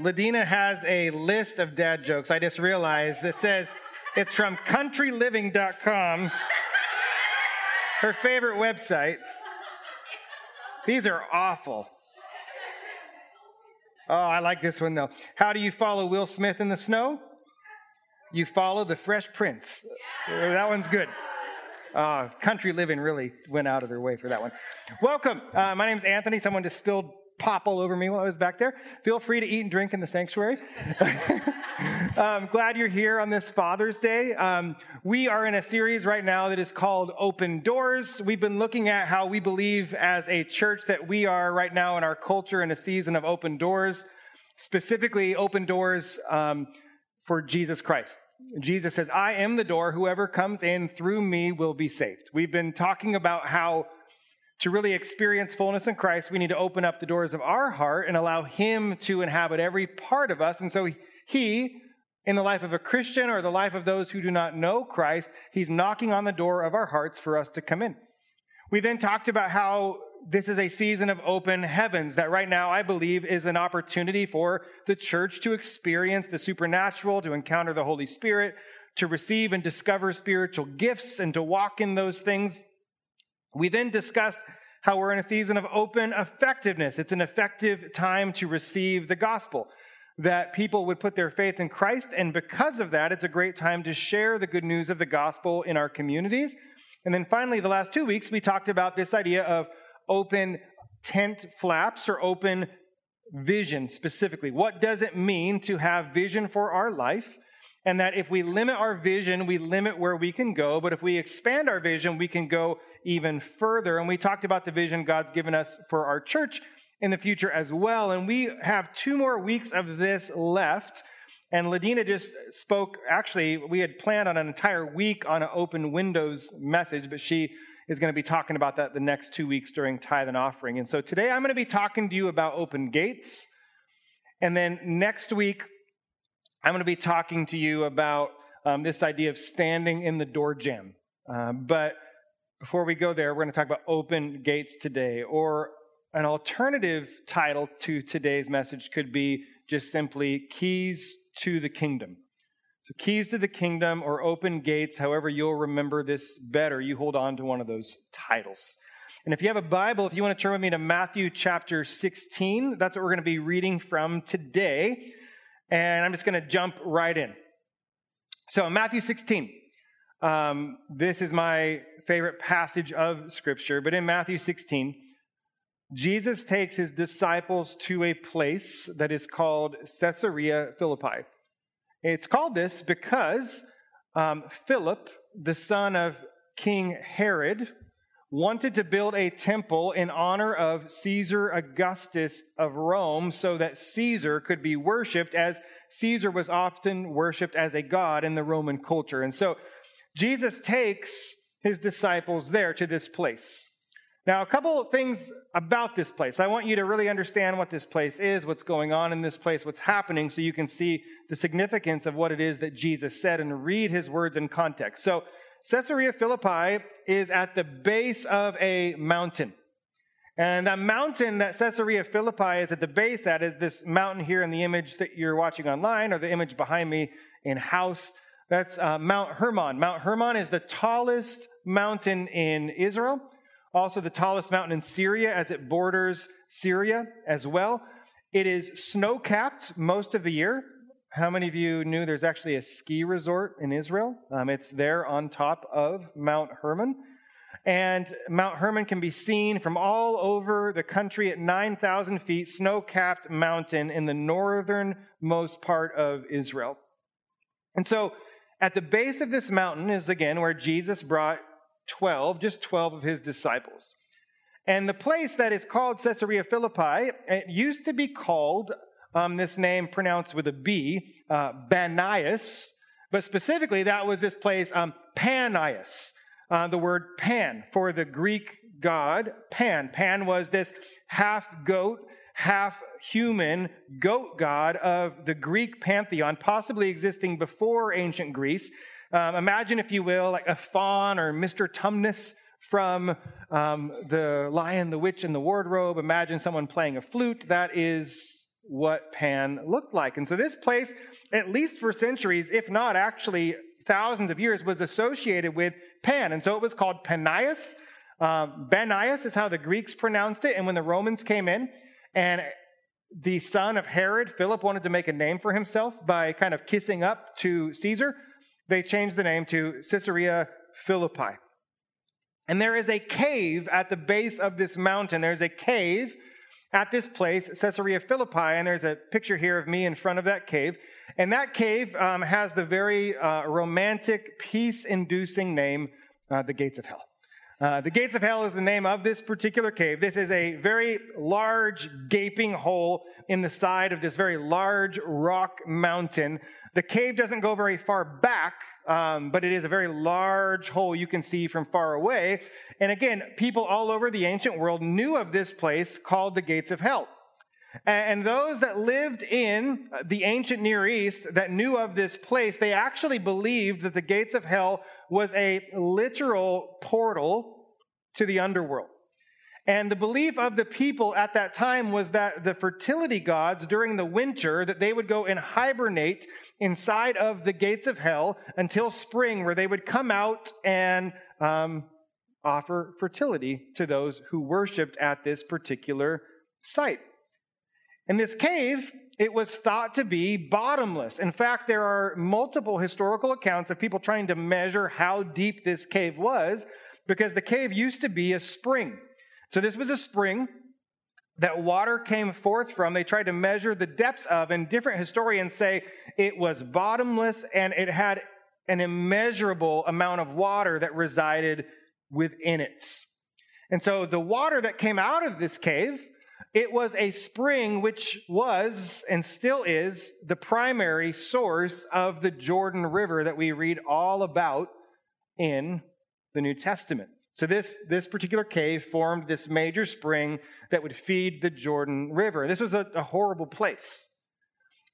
Ladina has a list of dad jokes. I just realized that says it's from countryliving.com, her favorite website. These are awful. Oh, I like this one though. How do you follow Will Smith in the snow? You follow the Fresh Prince. That one's good. Uh, country living really went out of their way for that one. Welcome. Uh, my name is Anthony. Someone just spilled pop all over me while I was back there. Feel free to eat and drink in the sanctuary. I'm glad you're here on this Father's Day. Um, we are in a series right now that is called Open Doors. We've been looking at how we believe as a church that we are right now in our culture in a season of open doors, specifically open doors um, for Jesus Christ. Jesus says, I am the door. Whoever comes in through me will be saved. We've been talking about how to really experience fullness in Christ, we need to open up the doors of our heart and allow Him to inhabit every part of us. And so He, in the life of a Christian or the life of those who do not know Christ, He's knocking on the door of our hearts for us to come in. We then talked about how this is a season of open heavens that right now I believe is an opportunity for the church to experience the supernatural, to encounter the Holy Spirit, to receive and discover spiritual gifts and to walk in those things we then discussed how we're in a season of open effectiveness. It's an effective time to receive the gospel, that people would put their faith in Christ. And because of that, it's a great time to share the good news of the gospel in our communities. And then finally, the last two weeks, we talked about this idea of open tent flaps or open vision specifically. What does it mean to have vision for our life? And that if we limit our vision, we limit where we can go. But if we expand our vision, we can go even further. And we talked about the vision God's given us for our church in the future as well. And we have two more weeks of this left. And Ladina just spoke, actually, we had planned on an entire week on an open windows message, but she is going to be talking about that the next two weeks during tithe and offering. And so today I'm going to be talking to you about open gates. And then next week, I'm going to be talking to you about um, this idea of standing in the door jamb. Uh, but before we go there, we're going to talk about open gates today, or an alternative title to today's message could be just simply Keys to the Kingdom. So, Keys to the Kingdom or Open Gates, however you'll remember this better, you hold on to one of those titles. And if you have a Bible, if you want to turn with me to Matthew chapter 16, that's what we're going to be reading from today and I'm just going to jump right in. So, Matthew 16, um, this is my favorite passage of Scripture, but in Matthew 16, Jesus takes his disciples to a place that is called Caesarea Philippi. It's called this because um, Philip, the son of King Herod, wanted to build a temple in honor of Caesar Augustus of Rome so that Caesar could be worshiped as Caesar was often worshiped as a god in the Roman culture. And so Jesus takes his disciples there to this place. Now, a couple of things about this place. I want you to really understand what this place is, what's going on in this place, what's happening, so you can see the significance of what it is that Jesus said and read his words in context. So, Caesarea Philippi is at the base of a mountain. And that mountain that Caesarea Philippi is at the base at is this mountain here in the image that you're watching online, or the image behind me in house. That's uh, Mount Hermon. Mount Hermon is the tallest mountain in Israel, also the tallest mountain in Syria as it borders Syria as well. It is snow capped most of the year. How many of you knew there's actually a ski resort in Israel? Um, it's there on top of Mount Hermon. And Mount Hermon can be seen from all over the country at 9,000 feet, snow capped mountain in the northernmost part of Israel. And so at the base of this mountain is again where Jesus brought 12, just 12 of his disciples. And the place that is called Caesarea Philippi, it used to be called um, this name pronounced with a B, uh, Banias, but specifically that was this place, um, Panias, uh, the word pan for the Greek god Pan. Pan was this half goat, half human goat god of the Greek pantheon, possibly existing before ancient Greece. Um, imagine, if you will, like a faun or Mr. Tumnus from um, the Lion, the Witch, and the Wardrobe. Imagine someone playing a flute. That is what Pan looked like. And so this place, at least for centuries, if not actually thousands of years, was associated with Pan. And so it was called Panias. Um, Banias is how the Greeks pronounced it. And when the Romans came in and the son of Herod, Philip, wanted to make a name for himself by kind of kissing up to Caesar, they changed the name to Caesarea Philippi. And there is a cave at the base of this mountain. There's a cave at this place, Caesarea Philippi, and there's a picture here of me in front of that cave. And that cave um, has the very uh, romantic, peace inducing name, uh, the Gates of Hell. Uh, the gates of hell is the name of this particular cave. This is a very large, gaping hole in the side of this very large rock mountain. The cave doesn't go very far back, um, but it is a very large hole you can see from far away. And again, people all over the ancient world knew of this place called the gates of hell. And those that lived in the ancient Near East that knew of this place, they actually believed that the gates of hell was a literal portal to the underworld. And the belief of the people at that time was that the fertility gods during the winter, that they would go and hibernate inside of the gates of hell until spring, where they would come out and um, offer fertility to those who worshiped at this particular site. In this cave, it was thought to be bottomless. In fact, there are multiple historical accounts of people trying to measure how deep this cave was because the cave used to be a spring. So this was a spring that water came forth from. They tried to measure the depths of, and different historians say it was bottomless and it had an immeasurable amount of water that resided within it. And so the water that came out of this cave it was a spring which was and still is the primary source of the Jordan River that we read all about in the New Testament. So this, this particular cave formed this major spring that would feed the Jordan River. This was a, a horrible place.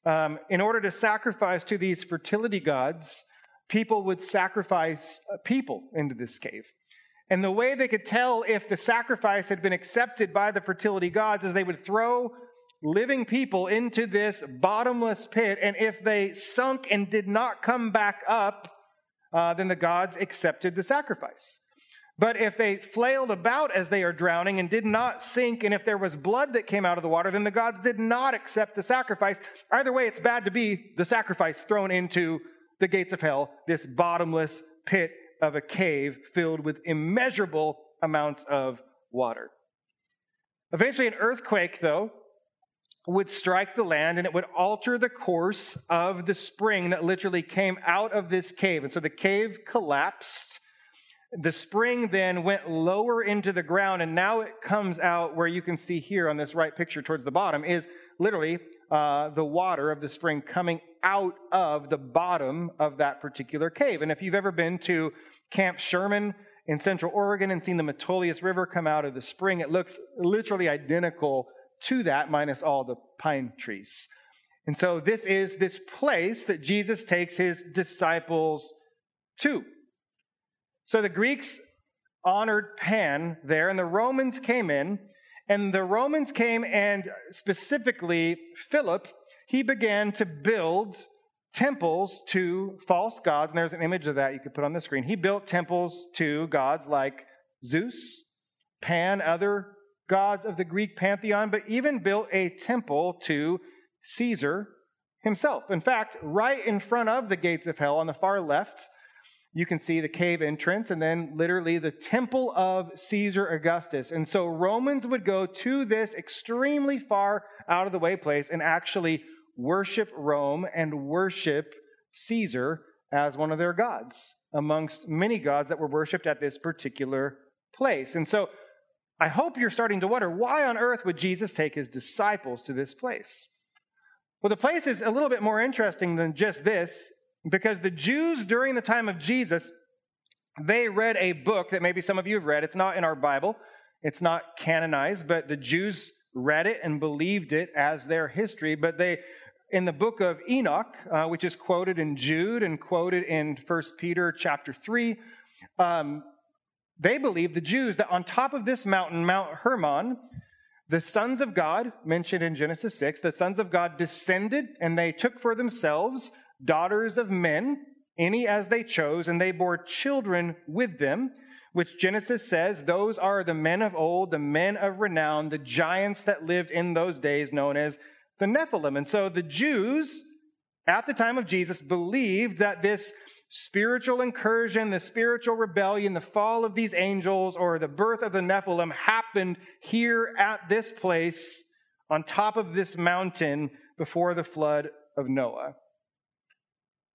Um, in order to sacrifice to these fertility gods, people would sacrifice people into this cave. And the way they could tell if the sacrifice had been accepted by the fertility gods is they would throw living people into this bottomless pit. And if they sunk and did not come back up, uh, then the gods accepted the sacrifice. But if they flailed about as they are drowning and did not sink, and if there was blood that came out of the water, then the gods did not accept the sacrifice. Either way, it's bad to be the sacrifice thrown into the gates of hell, this bottomless pit of a cave filled with immeasurable amounts of water. Eventually, an earthquake, though, would strike the land and it would alter the course of the spring that literally came out of this cave. And so the cave collapsed. The spring then went lower into the ground, and now it comes out where you can see here on this right picture towards the bottom is literally uh, the water of the spring coming out of the bottom of that particular cave. And if you've ever been to Camp Sherman in Central Oregon and seen the Metolius River come out of the spring, it looks literally identical to that, minus all the pine trees. And so this is this place that Jesus takes his disciples to. So the Greeks honored Pan there, and the Romans came in, and the Romans came and specifically Philip he began to build temples to false gods. And there's an image of that you could put on the screen. He built temples to gods like Zeus, Pan, other gods of the Greek pantheon, but even built a temple to Caesar himself. In fact, right in front of the gates of hell on the far left, you can see the cave entrance and then literally the temple of Caesar Augustus. And so Romans would go to this extremely far out of the way place and actually worship Rome and worship Caesar as one of their gods amongst many gods that were worshiped at this particular place. And so I hope you're starting to wonder why on earth would Jesus take his disciples to this place? Well, the place is a little bit more interesting than just this because the Jews during the time of Jesus, they read a book that maybe some of you have read. It's not in our Bible, it's not canonized, but the Jews read it and believed it as their history. But they in the book of Enoch, uh, which is quoted in Jude and quoted in 1 Peter chapter 3, um, they believe, the Jews, that on top of this mountain, Mount Hermon, the sons of God, mentioned in Genesis 6, the sons of God descended and they took for themselves daughters of men, any as they chose, and they bore children with them, which Genesis says those are the men of old, the men of renown, the giants that lived in those days known as the Nephilim. And so the Jews at the time of Jesus believed that this spiritual incursion, the spiritual rebellion, the fall of these angels, or the birth of the Nephilim happened here at this place on top of this mountain before the flood of Noah.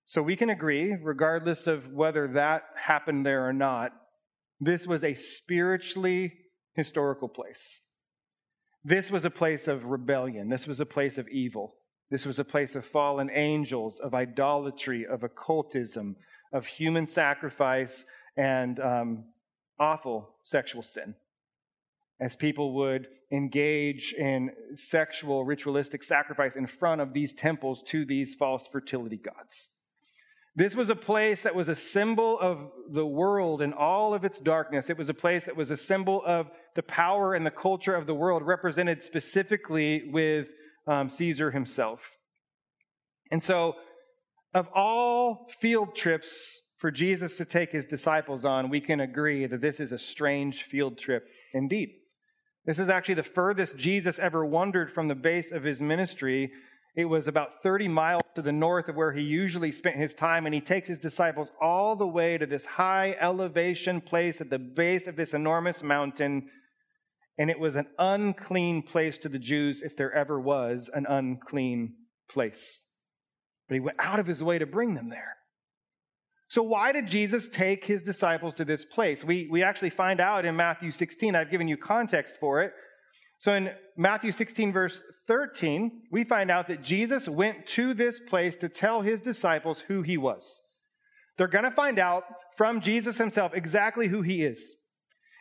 So we can agree, regardless of whether that happened there or not, this was a spiritually historical place. This was a place of rebellion. This was a place of evil. This was a place of fallen angels, of idolatry, of occultism, of human sacrifice, and um, awful sexual sin. As people would engage in sexual ritualistic sacrifice in front of these temples to these false fertility gods. This was a place that was a symbol of the world and all of its darkness. It was a place that was a symbol of the power and the culture of the world, represented specifically with um, Caesar himself. And so, of all field trips for Jesus to take his disciples on, we can agree that this is a strange field trip indeed. This is actually the furthest Jesus ever wandered from the base of his ministry. It was about 30 miles to the north of where he usually spent his time, and he takes his disciples all the way to this high elevation place at the base of this enormous mountain and it was an unclean place to the Jews if there ever was an unclean place. But he went out of his way to bring them there. So, why did Jesus take his disciples to this place? We, we actually find out in Matthew 16. I've given you context for it. So, in Matthew 16, verse 13, we find out that Jesus went to this place to tell his disciples who he was. They're going to find out from Jesus himself exactly who he is.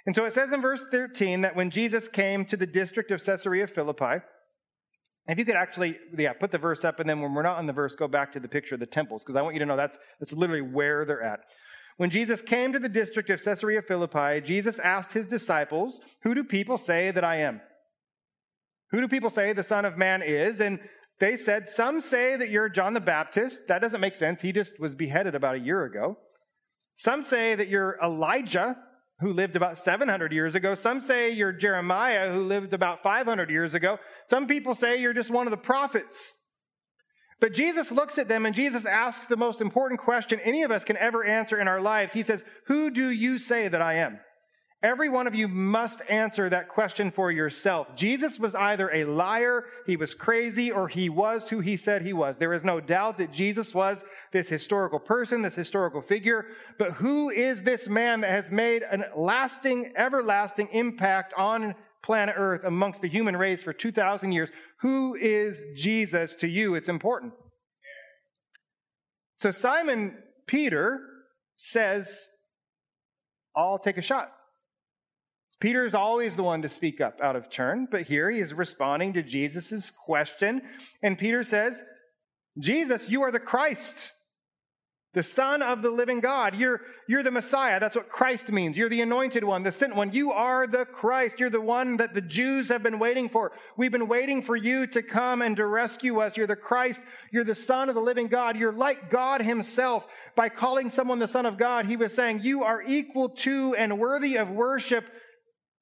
And so it says in verse 13 that when Jesus came to the district of Caesarea Philippi, if you could actually, yeah, put the verse up, and then when we're not on the verse, go back to the picture of the temples, because I want you to know that's, that's literally where they're at. When Jesus came to the district of Caesarea Philippi, Jesus asked his disciples, Who do people say that I am? Who do people say the Son of Man is? And they said, Some say that you're John the Baptist. That doesn't make sense. He just was beheaded about a year ago. Some say that you're Elijah who lived about 700 years ago. Some say you're Jeremiah, who lived about 500 years ago. Some people say you're just one of the prophets. But Jesus looks at them and Jesus asks the most important question any of us can ever answer in our lives. He says, Who do you say that I am? Every one of you must answer that question for yourself. Jesus was either a liar, he was crazy, or he was who he said he was. There is no doubt that Jesus was this historical person, this historical figure. But who is this man that has made a lasting, everlasting impact on planet Earth amongst the human race for 2,000 years? Who is Jesus to you? It's important. So Simon Peter says, I'll take a shot. Peter is always the one to speak up out of turn, but here he is responding to Jesus' question. And Peter says, Jesus, you are the Christ, the Son of the living God. You're, you're the Messiah. That's what Christ means. You're the anointed one, the sent one. You are the Christ. You're the one that the Jews have been waiting for. We've been waiting for you to come and to rescue us. You're the Christ. You're the Son of the living God. You're like God Himself. By calling someone the Son of God, He was saying, You are equal to and worthy of worship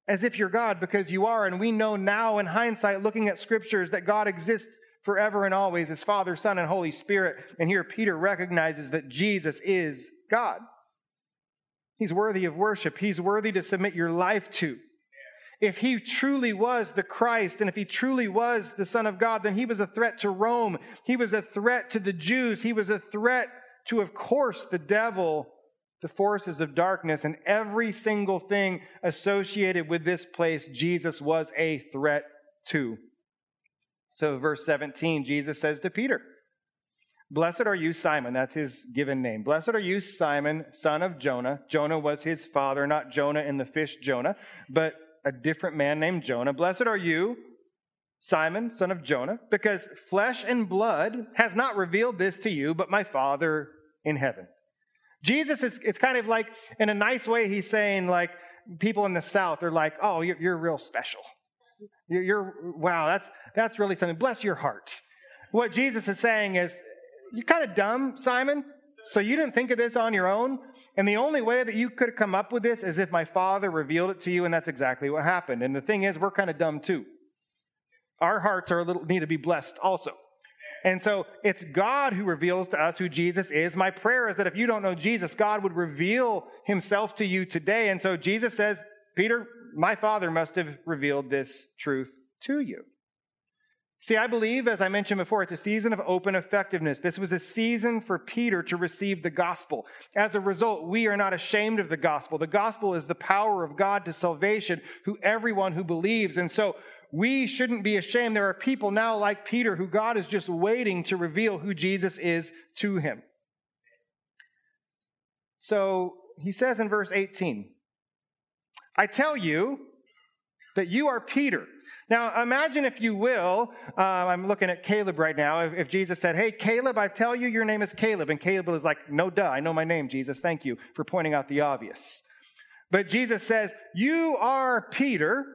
as if you're God because you are. And we know now in hindsight, looking at scriptures, that God exists forever and always as Father, Son, and Holy Spirit. And here Peter recognizes that Jesus is God. He's worthy of worship. He's worthy to submit your life to. If he truly was the Christ and if he truly was the Son of God, then he was a threat to Rome. He was a threat to the Jews. He was a threat to, of course, the devil the forces of darkness and every single thing associated with this place, Jesus was a threat to. So, verse 17, Jesus says to Peter, Blessed are you, Simon. That's his given name. Blessed are you, Simon, son of Jonah. Jonah was his father, not Jonah in the fish Jonah, but a different man named Jonah. Blessed are you, Simon, son of Jonah, because flesh and blood has not revealed this to you, but my Father in heaven. Jesus is, it's kind of like, in a nice way, he's saying, like, people in the South are like, oh, you're, you're real special. You're, you're wow, that's that's really something. Bless your heart. What Jesus is saying is, you're kind of dumb, Simon. So you didn't think of this on your own? And the only way that you could have come up with this is if my father revealed it to you, and that's exactly what happened. And the thing is, we're kind of dumb too. Our hearts are a little need to be blessed also. And so it's God who reveals to us who Jesus is. My prayer is that if you don't know Jesus, God would reveal himself to you today. And so Jesus says, Peter, my father must have revealed this truth to you. See, I believe, as I mentioned before, it's a season of open effectiveness. This was a season for Peter to receive the gospel. As a result, we are not ashamed of the gospel. The gospel is the power of God to salvation who everyone who believes. And so we shouldn't be ashamed. There are people now like Peter who God is just waiting to reveal who Jesus is to him. So he says in verse 18, I tell you that you are Peter now, imagine if you will, uh, I'm looking at Caleb right now. If, if, Jesus said, Hey, Caleb, I tell you your name is Caleb. And Caleb is like, No, duh, I know my name, Jesus. Thank you for pointing out the obvious. But Jesus says, You are Peter,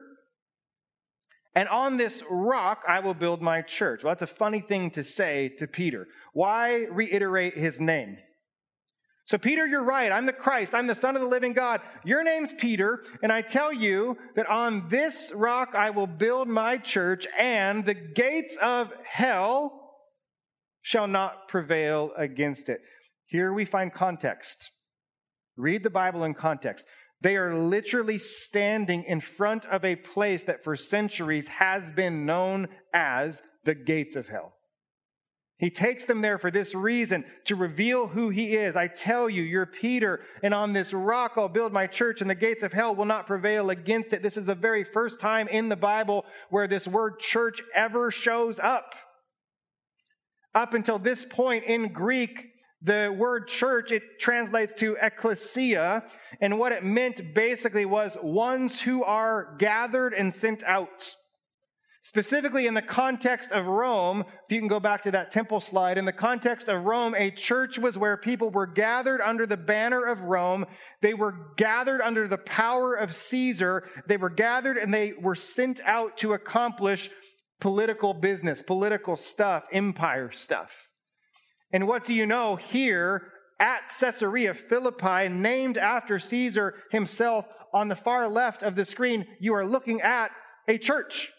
and on this rock I will build my church. Well, that's a funny thing to say to Peter. Why reiterate his name? So, Peter, you're right. I'm the Christ. I'm the Son of the living God. Your name's Peter, and I tell you that on this rock I will build my church, and the gates of hell shall not prevail against it. Here we find context. Read the Bible in context. They are literally standing in front of a place that for centuries has been known as the gates of hell. He takes them there for this reason, to reveal who he is. I tell you, you're Peter, and on this rock I'll build my church, and the gates of hell will not prevail against it. This is the very first time in the Bible where this word church ever shows up. Up until this point in Greek, the word church, it translates to ecclesia, and what it meant basically was ones who are gathered and sent out. Specifically, in the context of Rome, if you can go back to that temple slide, in the context of Rome, a church was where people were gathered under the banner of Rome. They were gathered under the power of Caesar. They were gathered and they were sent out to accomplish political business, political stuff, empire stuff. And what do you know? Here at Caesarea Philippi, named after Caesar himself, on the far left of the screen, you are looking at a church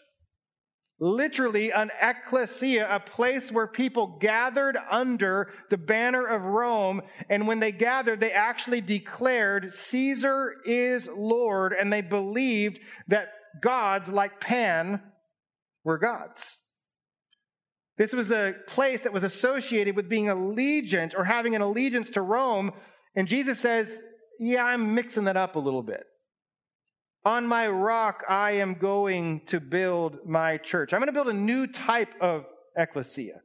literally an ecclesia, a place where people gathered under the banner of Rome. And when they gathered, they actually declared Caesar is Lord, and they believed that gods like Pan were gods. This was a place that was associated with being allegiant or having an allegiance to Rome. And Jesus says, Yeah, I'm mixing that up a little bit. On my rock, I am going to build my church. I'm going to build a new type of ecclesia.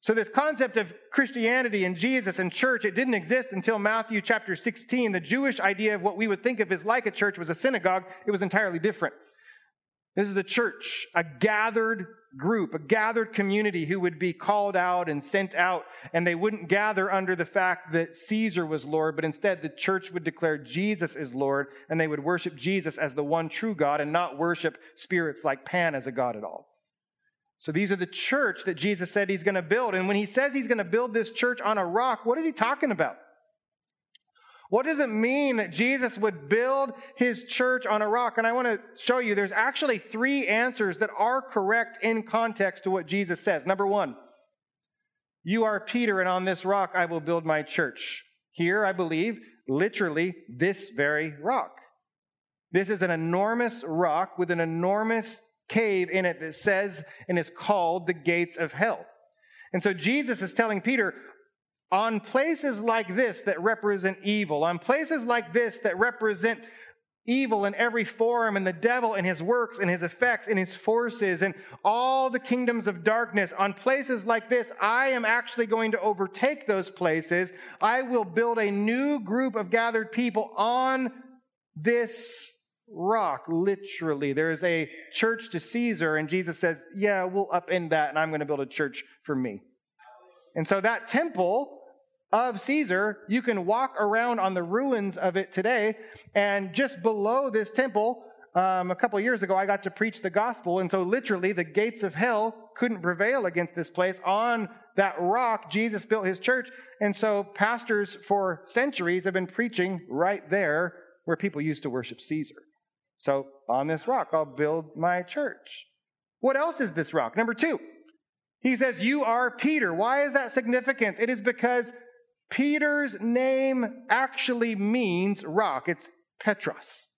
So, this concept of Christianity and Jesus and church, it didn't exist until Matthew chapter 16. The Jewish idea of what we would think of as like a church was a synagogue. It was entirely different. This is a church, a gathered group, a gathered community who would be called out and sent out, and they wouldn't gather under the fact that Caesar was Lord, but instead the church would declare Jesus is Lord, and they would worship Jesus as the one true God and not worship spirits like Pan as a God at all. So these are the church that Jesus said he's going to build. And when he says he's going to build this church on a rock, what is he talking about? What does it mean that Jesus would build his church on a rock? And I want to show you there's actually three answers that are correct in context to what Jesus says. Number one, you are Peter, and on this rock I will build my church. Here, I believe, literally, this very rock. This is an enormous rock with an enormous cave in it that says and is called the gates of hell. And so Jesus is telling Peter, on places like this that represent evil, on places like this that represent evil in every form and the devil and his works and his effects and his forces and all the kingdoms of darkness, on places like this, I am actually going to overtake those places. I will build a new group of gathered people on this rock, literally. There is a church to Caesar, and Jesus says, Yeah, we'll upend that, and I'm going to build a church for me. And so that temple of Caesar, you can walk around on the ruins of it today, and just below this temple um, a couple years ago, I got to preach the gospel. And so, literally, the gates of hell couldn't prevail against this place. On that rock, Jesus built his church. And so, pastors for centuries have been preaching right there where people used to worship Caesar. So, on this rock, I'll build my church. What else is this rock? Number two, he says, You are Peter. Why is that significant? It is because Peter's name actually means rock. It's Petros.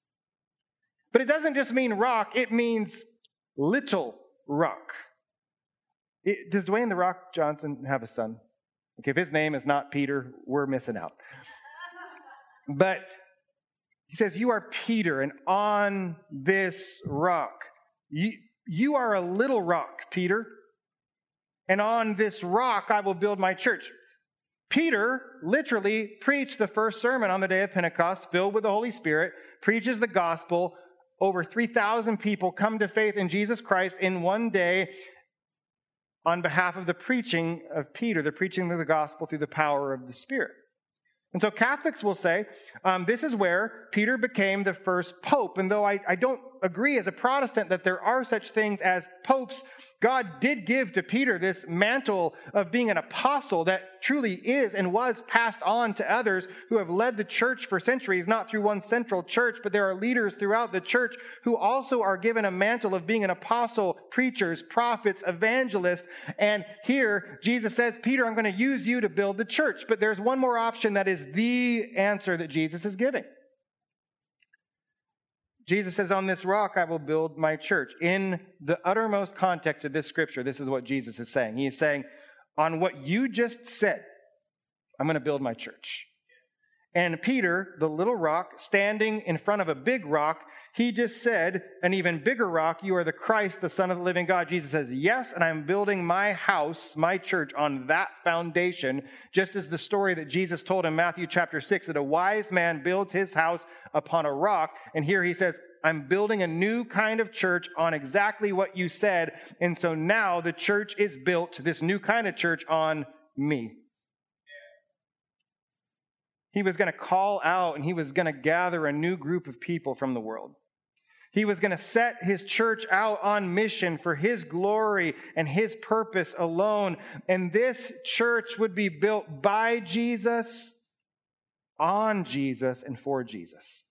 But it doesn't just mean rock, it means little rock. It, does Dwayne the Rock Johnson have a son? Okay, if his name is not Peter, we're missing out. But he says, You are Peter, and on this rock, you, you are a little rock, Peter, and on this rock I will build my church. Peter literally preached the first sermon on the day of Pentecost, filled with the Holy Spirit, preaches the gospel. Over 3,000 people come to faith in Jesus Christ in one day on behalf of the preaching of Peter, the preaching of the gospel through the power of the Spirit. And so Catholics will say um, this is where Peter became the first pope. And though I, I don't agree as a Protestant that there are such things as popes, God did give to Peter this mantle of being an apostle that truly is and was passed on to others who have led the church for centuries, not through one central church, but there are leaders throughout the church who also are given a mantle of being an apostle, preachers, prophets, evangelists. And here Jesus says, Peter, I'm going to use you to build the church. But there's one more option that is the answer that Jesus is giving. Jesus says, On this rock I will build my church. In the uttermost context of this scripture, this is what Jesus is saying. He is saying, On what you just said, I'm going to build my church. And Peter, the little rock, standing in front of a big rock, he just said, an even bigger rock, you are the Christ, the Son of the living God. Jesus says, Yes, and I'm building my house, my church, on that foundation, just as the story that Jesus told in Matthew chapter 6 that a wise man builds his house upon a rock. And here he says, I'm building a new kind of church on exactly what you said. And so now the church is built, this new kind of church, on me. He was going to call out and he was going to gather a new group of people from the world. He was going to set his church out on mission for his glory and his purpose alone. And this church would be built by Jesus, on Jesus, and for Jesus.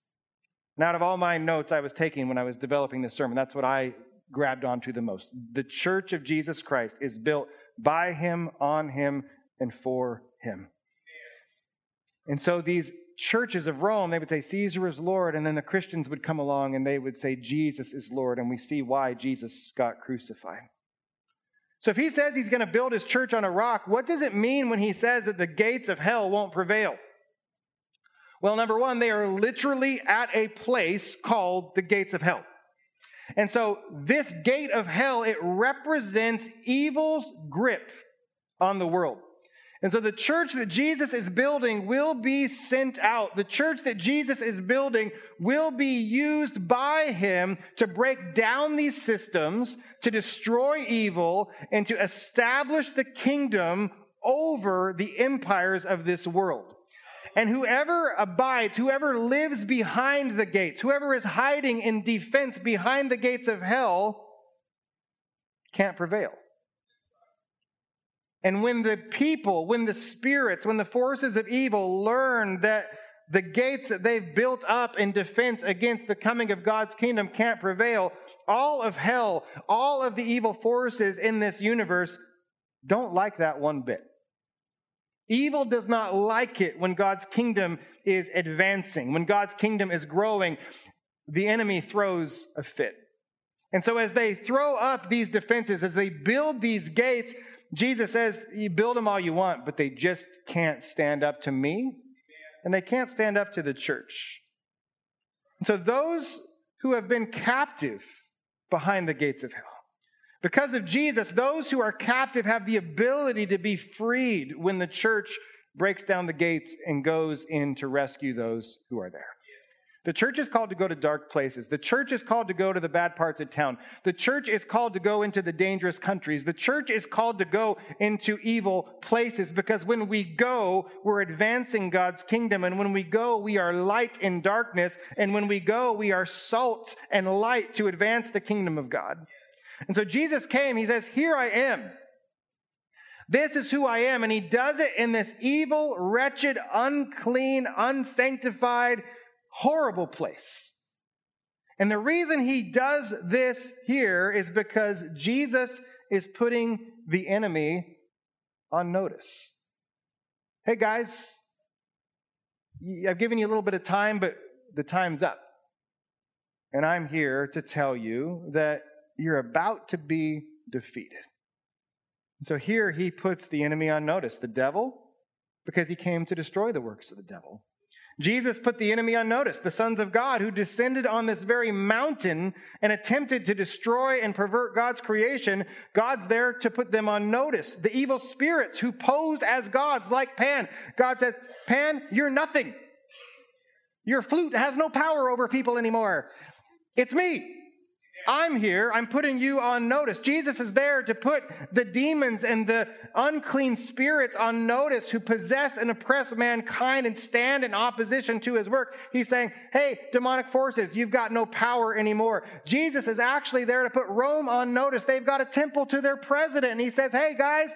And out of all my notes I was taking when I was developing this sermon, that's what I grabbed onto the most. The church of Jesus Christ is built by him, on him, and for him. And so these churches of Rome, they would say Caesar is Lord, and then the Christians would come along and they would say Jesus is Lord, and we see why Jesus got crucified. So if he says he's going to build his church on a rock, what does it mean when he says that the gates of hell won't prevail? Well, number one, they are literally at a place called the gates of hell. And so this gate of hell, it represents evil's grip on the world. And so the church that Jesus is building will be sent out. The church that Jesus is building will be used by him to break down these systems, to destroy evil, and to establish the kingdom over the empires of this world. And whoever abides, whoever lives behind the gates, whoever is hiding in defense behind the gates of hell, can't prevail. And when the people, when the spirits, when the forces of evil learn that the gates that they've built up in defense against the coming of God's kingdom can't prevail, all of hell, all of the evil forces in this universe don't like that one bit. Evil does not like it when God's kingdom is advancing, when God's kingdom is growing. The enemy throws a fit. And so, as they throw up these defenses, as they build these gates, Jesus says, You build them all you want, but they just can't stand up to me, and they can't stand up to the church. And so, those who have been captive behind the gates of hell, because of Jesus, those who are captive have the ability to be freed when the church breaks down the gates and goes in to rescue those who are there. The church is called to go to dark places. The church is called to go to the bad parts of town. The church is called to go into the dangerous countries. The church is called to go into evil places because when we go, we're advancing God's kingdom. And when we go, we are light in darkness. And when we go, we are salt and light to advance the kingdom of God. And so Jesus came, he says, Here I am. This is who I am. And he does it in this evil, wretched, unclean, unsanctified, horrible place. And the reason he does this here is because Jesus is putting the enemy on notice. Hey guys, I've given you a little bit of time, but the time's up. And I'm here to tell you that you're about to be defeated. So here he puts the enemy on notice, the devil, because he came to destroy the works of the devil. Jesus put the enemy on notice, the sons of God who descended on this very mountain and attempted to destroy and pervert God's creation. God's there to put them on notice. The evil spirits who pose as gods like Pan. God says, Pan, you're nothing. Your flute has no power over people anymore. It's me. I'm here. I'm putting you on notice. Jesus is there to put the demons and the unclean spirits on notice who possess and oppress mankind and stand in opposition to his work. He's saying, Hey, demonic forces, you've got no power anymore. Jesus is actually there to put Rome on notice. They've got a temple to their president. And he says, Hey, guys,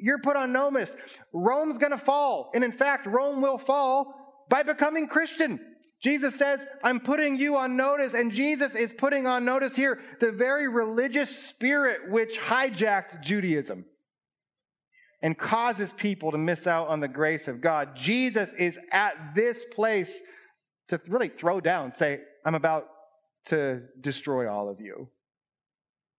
you're put on notice. Rome's going to fall. And in fact, Rome will fall by becoming Christian. Jesus says, I'm putting you on notice, and Jesus is putting on notice here the very religious spirit which hijacked Judaism and causes people to miss out on the grace of God. Jesus is at this place to really throw down, say, I'm about to destroy all of you.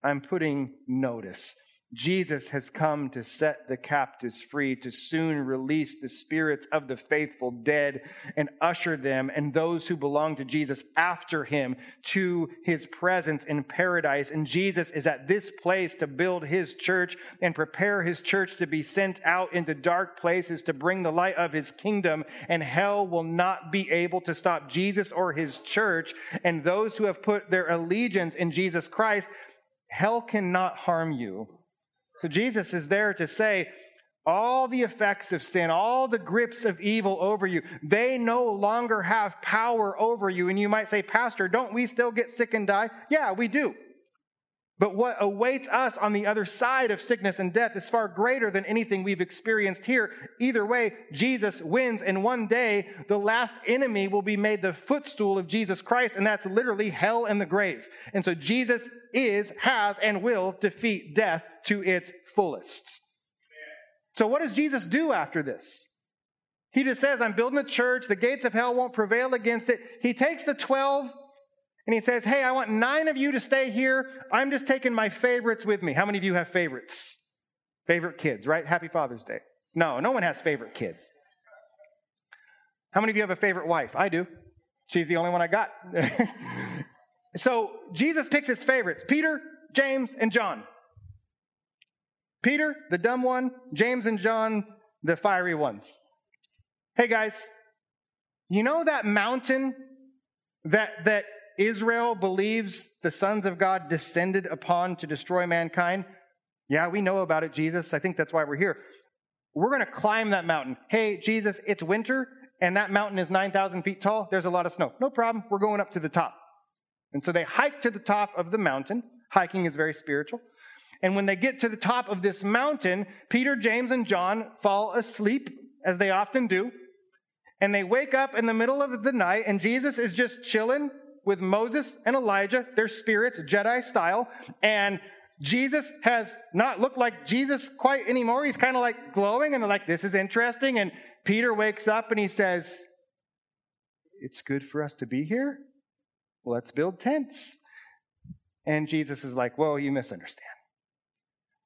I'm putting notice. Jesus has come to set the captives free, to soon release the spirits of the faithful dead and usher them and those who belong to Jesus after him to his presence in paradise. And Jesus is at this place to build his church and prepare his church to be sent out into dark places to bring the light of his kingdom. And hell will not be able to stop Jesus or his church. And those who have put their allegiance in Jesus Christ, hell cannot harm you so Jesus is there to say, all the effects of sin, all the grips of evil over you, they no longer have power over you. And you might say, Pastor, don't we still get sick and die? Yeah, we do. But what awaits us on the other side of sickness and death is far greater than anything we've experienced here. Either way, Jesus wins, and one day the last enemy will be made the footstool of Jesus Christ, and that's literally hell and the grave. And so Jesus is, has, and will defeat death to its fullest. So, what does Jesus do after this? He just says, I'm building a church. The gates of hell won't prevail against it. He takes the 12 and he says, Hey, I want nine of you to stay here. I'm just taking my favorites with me. How many of you have favorites? Favorite kids, right? Happy Father's Day. No, no one has favorite kids. How many of you have a favorite wife? I do. She's the only one I got. so Jesus picks his favorites Peter, James, and John. Peter, the dumb one, James and John, the fiery ones. Hey guys, you know that mountain that, that Israel believes the sons of God descended upon to destroy mankind? Yeah, we know about it, Jesus. I think that's why we're here. We're going to climb that mountain. Hey, Jesus, it's winter and that mountain is 9,000 feet tall. There's a lot of snow. No problem. We're going up to the top. And so they hike to the top of the mountain. Hiking is very spiritual. And when they get to the top of this mountain, Peter, James, and John fall asleep, as they often do. And they wake up in the middle of the night, and Jesus is just chilling with Moses and Elijah, their spirits, Jedi style. And Jesus has not looked like Jesus quite anymore. He's kind of like glowing, and they're like, This is interesting. And Peter wakes up and he says, It's good for us to be here. Let's build tents. And Jesus is like, Whoa, you misunderstand.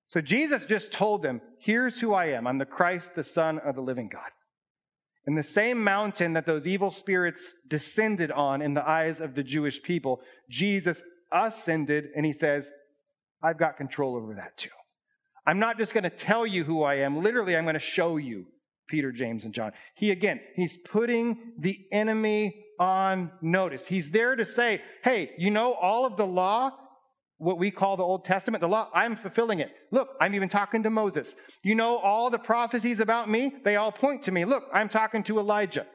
So Jesus just told them, Here's who I am. I'm the Christ, the Son of the living God. In the same mountain that those evil spirits descended on in the eyes of the Jewish people, Jesus ascended and he says, I've got control over that too. I'm not just going to tell you who I am. Literally, I'm going to show you Peter, James, and John. He again, he's putting the enemy on notice. He's there to say, hey, you know, all of the law, what we call the Old Testament, the law, I'm fulfilling it. Look, I'm even talking to Moses. You know, all the prophecies about me, they all point to me. Look, I'm talking to Elijah.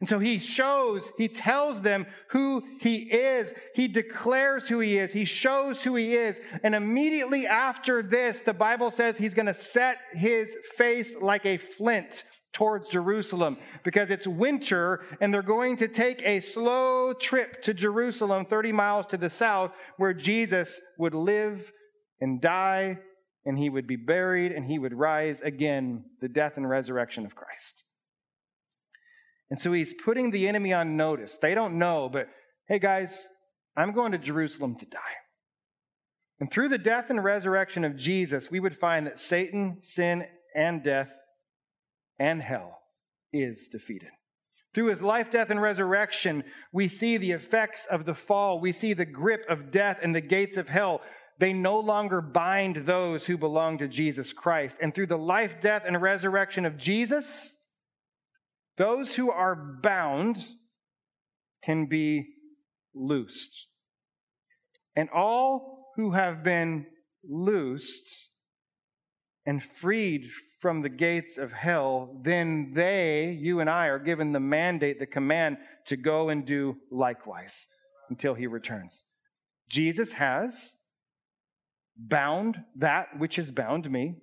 And so he shows, he tells them who he is. He declares who he is. He shows who he is. And immediately after this, the Bible says he's going to set his face like a flint towards Jerusalem because it's winter and they're going to take a slow trip to Jerusalem, 30 miles to the south, where Jesus would live and die and he would be buried and he would rise again, the death and resurrection of Christ. And so he's putting the enemy on notice. They don't know, but hey, guys, I'm going to Jerusalem to die. And through the death and resurrection of Jesus, we would find that Satan, sin, and death and hell is defeated. Through his life, death, and resurrection, we see the effects of the fall. We see the grip of death and the gates of hell. They no longer bind those who belong to Jesus Christ. And through the life, death, and resurrection of Jesus, those who are bound can be loosed. And all who have been loosed and freed from the gates of hell, then they, you and I, are given the mandate, the command to go and do likewise until he returns. Jesus has bound that which has bound me.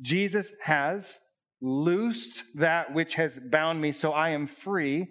Jesus has loosed that which has bound me, so I am free.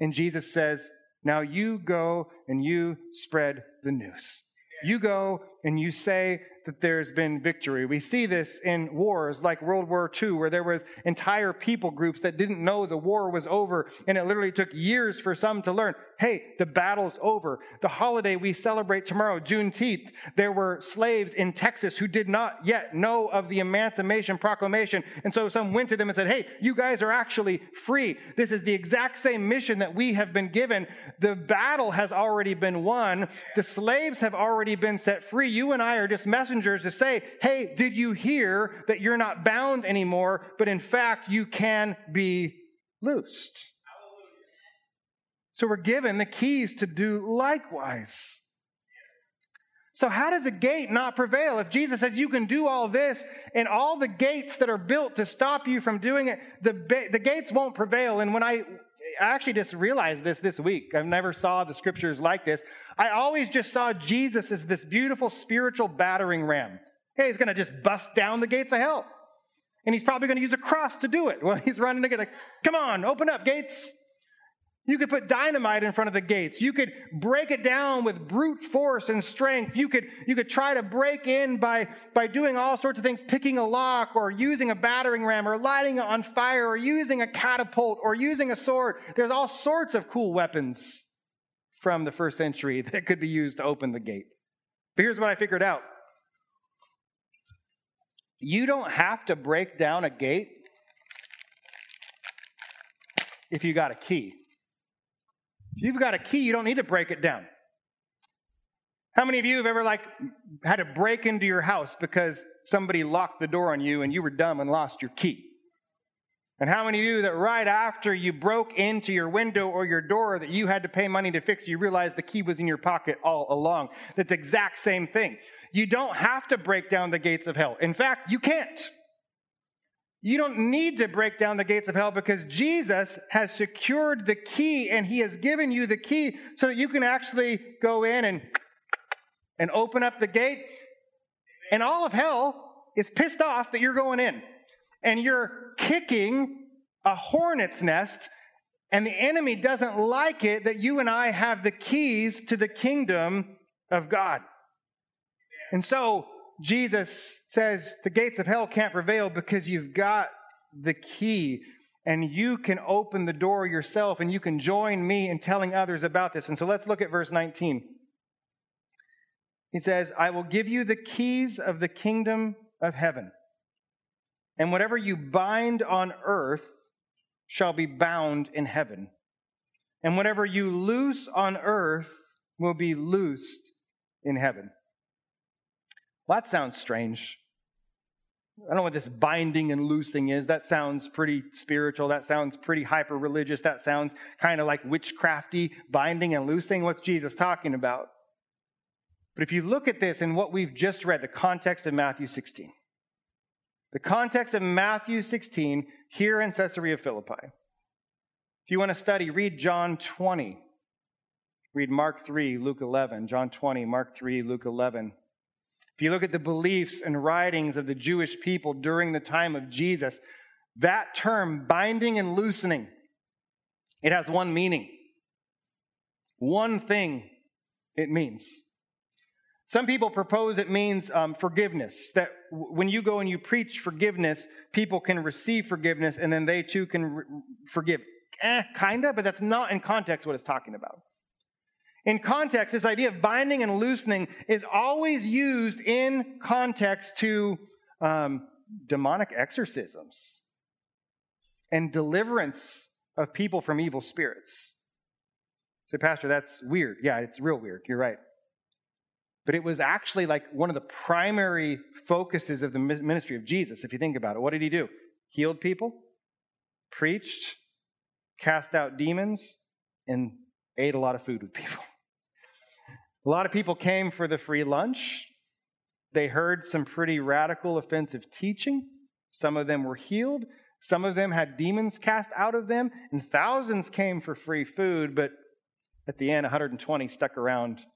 And Jesus says, Now you go and you spread the news. You go and you say that there's been victory. We see this in wars like World War II, where there was entire people groups that didn't know the war was over, and it literally took years for some to learn, hey, the battle's over. The holiday we celebrate tomorrow, Juneteenth, there were slaves in Texas who did not yet know of the Emancipation Proclamation, and so some went to them and said, hey, you guys are actually free. This is the exact same mission that we have been given. The battle has already been won. The slaves have already been set free. You and I are just messengers to say, hey, did you hear that you're not bound anymore, but in fact, you can be loosed? So we're given the keys to do likewise. So, how does a gate not prevail? If Jesus says you can do all this and all the gates that are built to stop you from doing it, the, the gates won't prevail. And when I, I actually just realized this this week, I never saw the scriptures like this. I always just saw Jesus as this beautiful spiritual battering ram. Hey, he's going to just bust down the gates of hell. And he's probably going to use a cross to do it. Well, he's running to get like, come on, open up gates. You could put dynamite in front of the gates. You could break it down with brute force and strength. You could, you could try to break in by, by doing all sorts of things, picking a lock or using a battering ram or lighting it on fire or using a catapult or using a sword. There's all sorts of cool weapons from the first century that could be used to open the gate. But here's what I figured out. You don't have to break down a gate if you got a key. You've got a key, you don't need to break it down. How many of you have ever like had to break into your house because somebody locked the door on you and you were dumb and lost your key? And how many of you that right after you broke into your window or your door that you had to pay money to fix, you realized the key was in your pocket all along? That's exact same thing. You don't have to break down the gates of hell. In fact, you can't. You don't need to break down the gates of hell because Jesus has secured the key and he has given you the key so that you can actually go in and, and open up the gate. And all of hell is pissed off that you're going in and you're kicking a hornet's nest and the enemy doesn't like it that you and I have the keys to the kingdom of God. And so Jesus says the gates of hell can't prevail because you've got the key and you can open the door yourself and you can join me in telling others about this. And so let's look at verse 19. He says, I will give you the keys of the kingdom of heaven. And whatever you bind on earth shall be bound in heaven. And whatever you loose on earth will be loosed in heaven. Well, that sounds strange. I don't know what this binding and loosing is. That sounds pretty spiritual. That sounds pretty hyper religious. That sounds kind of like witchcrafty, binding and loosing. What's Jesus talking about? But if you look at this in what we've just read, the context of Matthew 16, the context of Matthew 16 here in Caesarea Philippi. If you want to study, read John 20. Read Mark 3, Luke 11, John 20, Mark 3, Luke 11. If you look at the beliefs and writings of the Jewish people during the time of Jesus, that term, binding and loosening, it has one meaning. One thing it means. Some people propose it means um, forgiveness, that when you go and you preach forgiveness, people can receive forgiveness and then they too can re- forgive. Eh, kind of, but that's not in context what it's talking about. In context, this idea of binding and loosening is always used in context to um, demonic exorcisms and deliverance of people from evil spirits. So, Pastor, that's weird. Yeah, it's real weird. You're right. But it was actually like one of the primary focuses of the ministry of Jesus, if you think about it. What did he do? Healed people, preached, cast out demons, and ate a lot of food with people. A lot of people came for the free lunch. They heard some pretty radical, offensive teaching. Some of them were healed. Some of them had demons cast out of them. And thousands came for free food, but at the end, 120 stuck around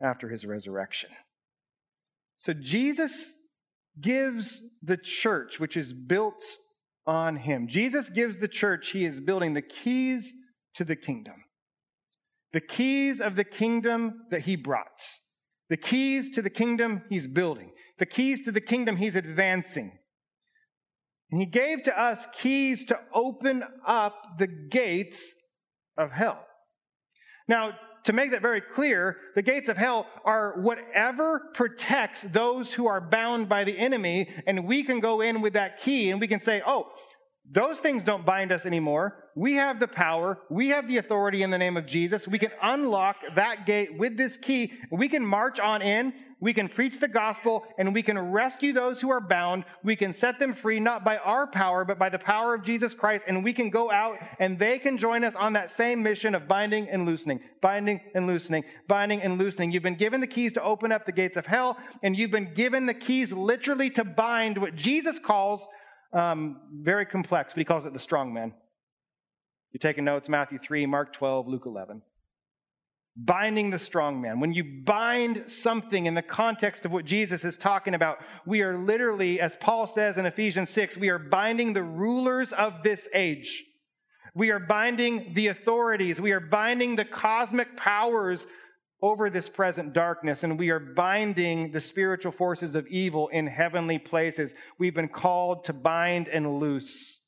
after his resurrection. So Jesus gives the church, which is built on him, Jesus gives the church he is building the keys to the kingdom the keys of the kingdom that he brought, the keys to the kingdom he's building, the keys to the kingdom he's advancing. And he gave to us keys to open up the gates of hell. Now, to make that very clear, the gates of hell are whatever protects those who are bound by the enemy, and we can go in with that key and we can say, oh, those things don't bind us anymore. We have the power. We have the authority in the name of Jesus. We can unlock that gate with this key. We can march on in. We can preach the gospel and we can rescue those who are bound. We can set them free, not by our power, but by the power of Jesus Christ. And we can go out and they can join us on that same mission of binding and loosening, binding and loosening, binding and loosening. You've been given the keys to open up the gates of hell and you've been given the keys literally to bind what Jesus calls um, very complex, but he calls it the strong man. You're taking notes Matthew 3, Mark 12, Luke 11. Binding the strong man. When you bind something in the context of what Jesus is talking about, we are literally, as Paul says in Ephesians 6, we are binding the rulers of this age. We are binding the authorities. We are binding the cosmic powers over this present darkness, and we are binding the spiritual forces of evil in heavenly places. We've been called to bind and loose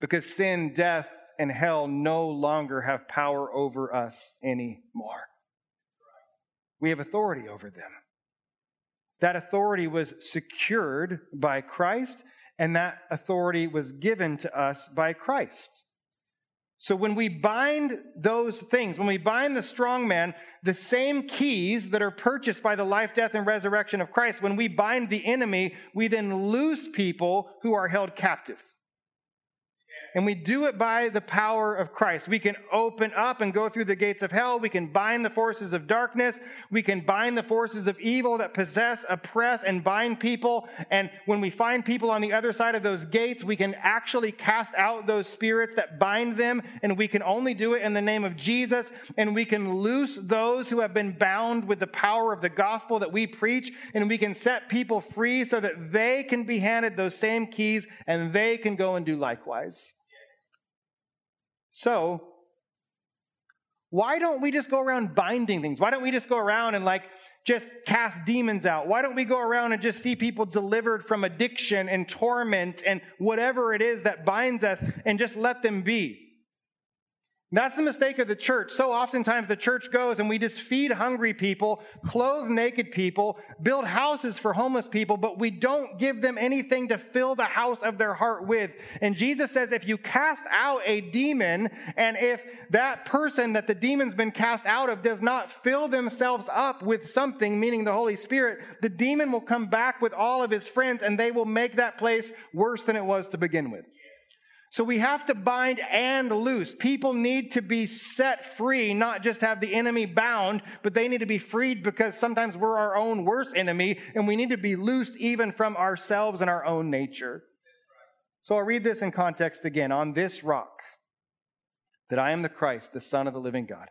because sin, death, and hell no longer have power over us anymore. We have authority over them. That authority was secured by Christ, and that authority was given to us by Christ. So when we bind those things, when we bind the strong man, the same keys that are purchased by the life, death, and resurrection of Christ, when we bind the enemy, we then lose people who are held captive and we do it by the power of Christ. We can open up and go through the gates of hell. We can bind the forces of darkness. We can bind the forces of evil that possess, oppress, and bind people. And when we find people on the other side of those gates, we can actually cast out those spirits that bind them. And we can only do it in the name of Jesus. And we can loose those who have been bound with the power of the gospel that we preach. And we can set people free so that they can be handed those same keys and they can go and do likewise. So, why don't we just go around binding things? Why don't we just go around and like just cast demons out? Why don't we go around and just see people delivered from addiction and torment and whatever it is that binds us and just let them be? That's the mistake of the church. So oftentimes the church goes and we just feed hungry people, clothe naked people, build houses for homeless people, but we don't give them anything to fill the house of their heart with. And Jesus says if you cast out a demon and if that person that the demon's been cast out of does not fill themselves up with something, meaning the Holy Spirit, the demon will come back with all of his friends and they will make that place worse than it was to begin with. So we have to bind and loose. People need to be set free, not just have the enemy bound, but they need to be freed because sometimes we're our own worst enemy and we need to be loosed even from ourselves and our own nature. So I'll read this in context again. On this rock, that I am the Christ, the Son of the living God,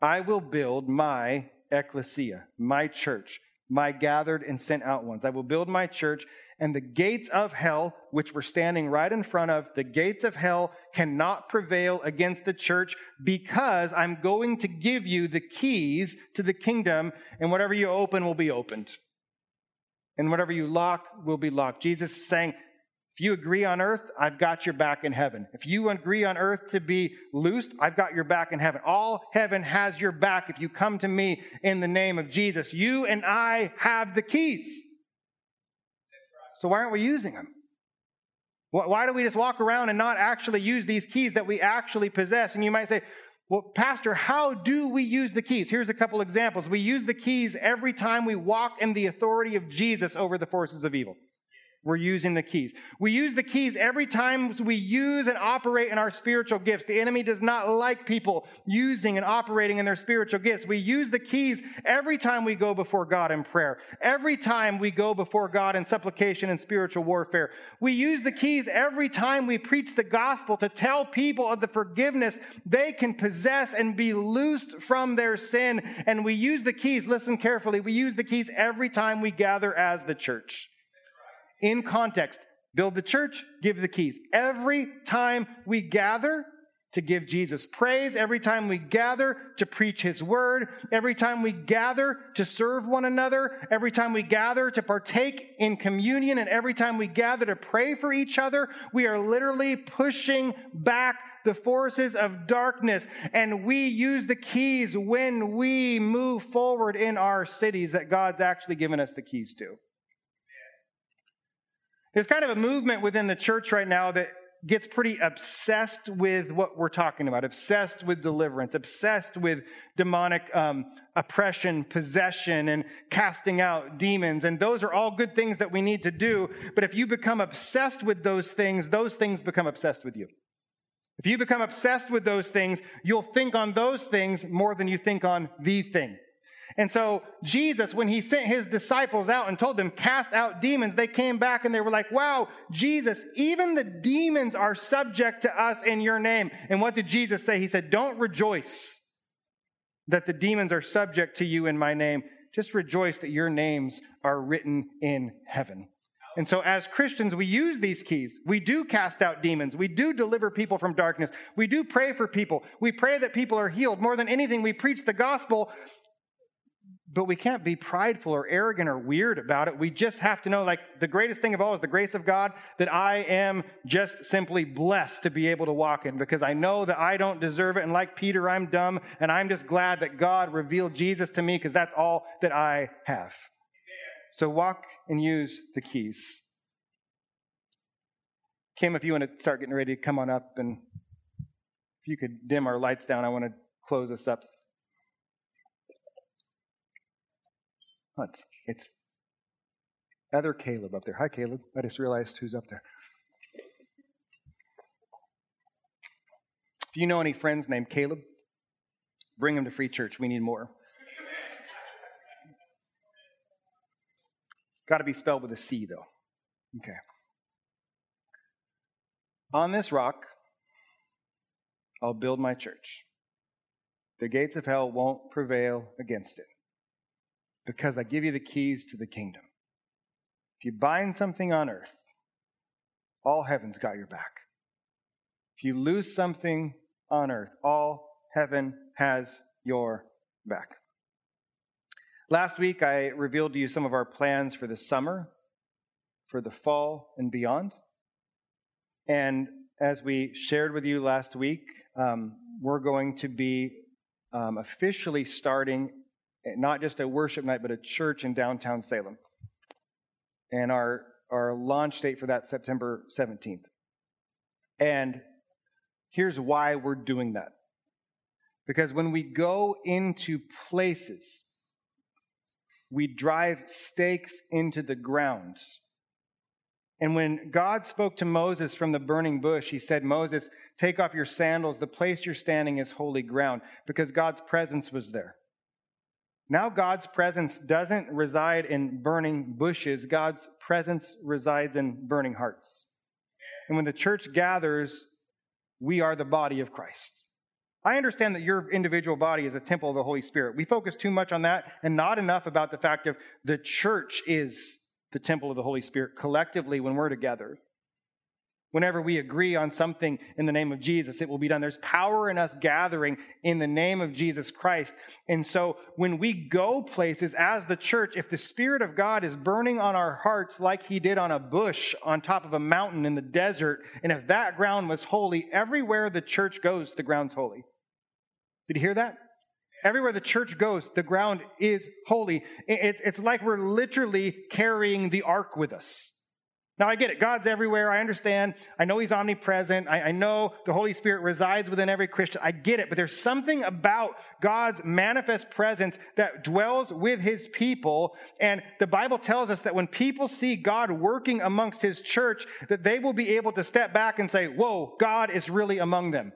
I will build my ecclesia, my church, my gathered and sent out ones. I will build my church and the gates of hell, which we're standing right in front of, the gates of hell cannot prevail against the church because I'm going to give you the keys to the kingdom, and whatever you open will be opened. And whatever you lock will be locked. Jesus is saying, if you agree on earth, I've got your back in heaven. If you agree on earth to be loosed, I've got your back in heaven. All heaven has your back if you come to me in the name of Jesus. You and I have the keys. So why aren't we using them? Why do we just walk around and not actually use these keys that we actually possess? And you might say, well, Pastor, how do we use the keys? Here's a couple examples. We use the keys every time we walk in the authority of Jesus over the forces of evil we're using the keys. We use the keys every time we use and operate in our spiritual gifts. The enemy does not like people using and operating in their spiritual gifts. We use the keys every time we go before God in prayer. Every time we go before God in supplication and spiritual warfare. We use the keys every time we preach the gospel to tell people of the forgiveness they can possess and be loosed from their sin. And we use the keys, listen carefully, we use the keys every time we gather as the church in context. Build the church, give the keys. Every time we gather to give Jesus praise, every time we gather to preach his word, every time we gather to serve one another, every time we gather to partake in communion, and every time we gather to pray for each other, we are literally pushing back the forces of darkness. And we use the keys when we move forward in our cities that God's actually given us the keys to. There's kind of a movement within the church right now that gets pretty obsessed with what we're talking about, obsessed with deliverance, obsessed with demonic um, oppression, possession, and casting out demons. And those are all good things that we need to do. But if you become obsessed with those things, those things become obsessed with you. If you become obsessed with those things, you'll think on those things more than you think on the thing. And so Jesus, when he sent his disciples out and told them, cast out demons, they came back and they were like, wow, Jesus, even the demons are subject to us in your name. And what did Jesus say? He said, don't rejoice that the demons are subject to you in my name. Just rejoice that your names are written in heaven. And so, as Christians, we use these keys. We do cast out demons. We do deliver people from darkness. We do pray for people. We pray that people are healed. More than anything, we preach the gospel but we can't be prideful or arrogant or weird about it. We just have to know, like, the greatest thing of all is the grace of God that I am just simply blessed to be able to walk in because I know that I don't deserve it. And like Peter, I'm dumb. And I'm just glad that God revealed Jesus to me because that's all that I have. So walk and use the keys. Kim, if you want to start getting ready to come on up and if you could dim our lights down, I want to close this up. It's, it's other Caleb up there. Hi, Caleb. I just realized who's up there. If you know any friends named Caleb, bring them to Free Church. We need more. Got to be spelled with a C, though. Okay. On this rock, I'll build my church. The gates of hell won't prevail against it because I give you the keys to the kingdom. If you bind something on earth, all heaven's got your back. If you lose something on earth, all heaven has your back. Last week, I revealed to you some of our plans for the summer, for the fall, and beyond. And as we shared with you last week, um, we're going to be um, officially starting not just a worship night, but a church in downtown Salem. And our, our launch date for that September 17th. And here's why we're doing that. Because when we go into places, we drive stakes into the ground. And when God spoke to Moses from the burning bush, he said, Moses, take off your sandals. The place you're standing is holy ground because God's presence was there. Now, God's presence doesn't reside in burning bushes, God's presence resides in burning hearts. And when the church gathers, we are the body of Christ. I understand that your individual body is a temple of the Holy Spirit. We focus too much on that and not enough about the fact of the church is the temple of the Holy Spirit collectively when we're together. Whenever we agree on something in the name of Jesus, it will be done. There's power in us gathering in the name of Jesus Christ. And so when we go places as the church, if the Spirit of God is burning on our hearts like He did on a bush on top of a mountain in the desert, and if that ground was holy, everywhere the church goes, the ground's holy. Did you hear that? Everywhere the church goes, the ground is holy. It's like we're literally carrying the ark with us. Now, I get it. God's everywhere. I understand. I know He's omnipresent. I, know the Holy Spirit resides within every Christian. I get it. But there's something about God's manifest presence that dwells with His people. And the Bible tells us that when people see God working amongst His church, that they will be able to step back and say, Whoa, God is really among them.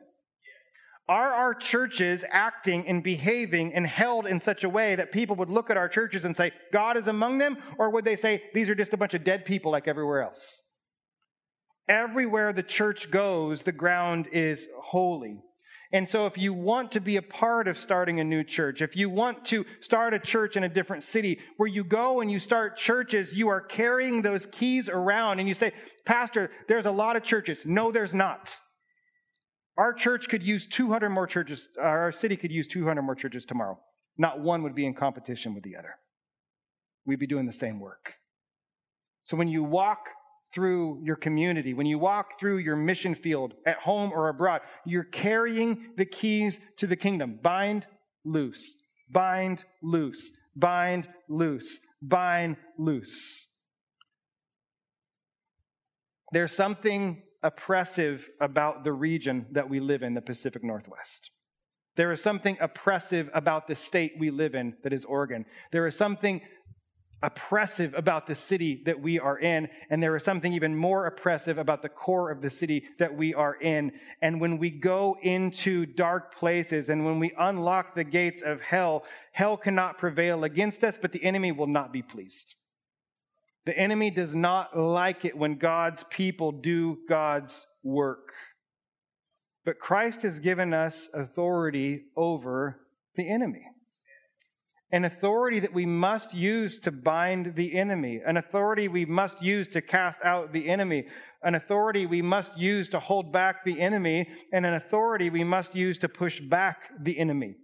Are our churches acting and behaving and held in such a way that people would look at our churches and say, God is among them? Or would they say, these are just a bunch of dead people like everywhere else? Everywhere the church goes, the ground is holy. And so, if you want to be a part of starting a new church, if you want to start a church in a different city where you go and you start churches, you are carrying those keys around and you say, Pastor, there's a lot of churches. No, there's not. Our church could use 200 more churches, uh, our city could use 200 more churches tomorrow. Not one would be in competition with the other. We'd be doing the same work. So when you walk through your community, when you walk through your mission field at home or abroad, you're carrying the keys to the kingdom. Bind, loose, bind, loose, bind, loose, bind, loose. There's something oppressive about the region that we live in, the Pacific Northwest. There is something oppressive about the state we live in, that is Oregon. There is something oppressive about the city that we are in, and there is something even more oppressive about the core of the city that we are in. And when we go into dark places and when we unlock the gates of hell, hell cannot prevail against us, but the enemy will not be pleased. The enemy does not like it when God's people do God's work. But Christ has given us authority over the enemy. An authority that we must use to bind the enemy. An authority we must use to cast out the enemy. An authority we must use to hold back the enemy. And an authority we must use to push back the enemy.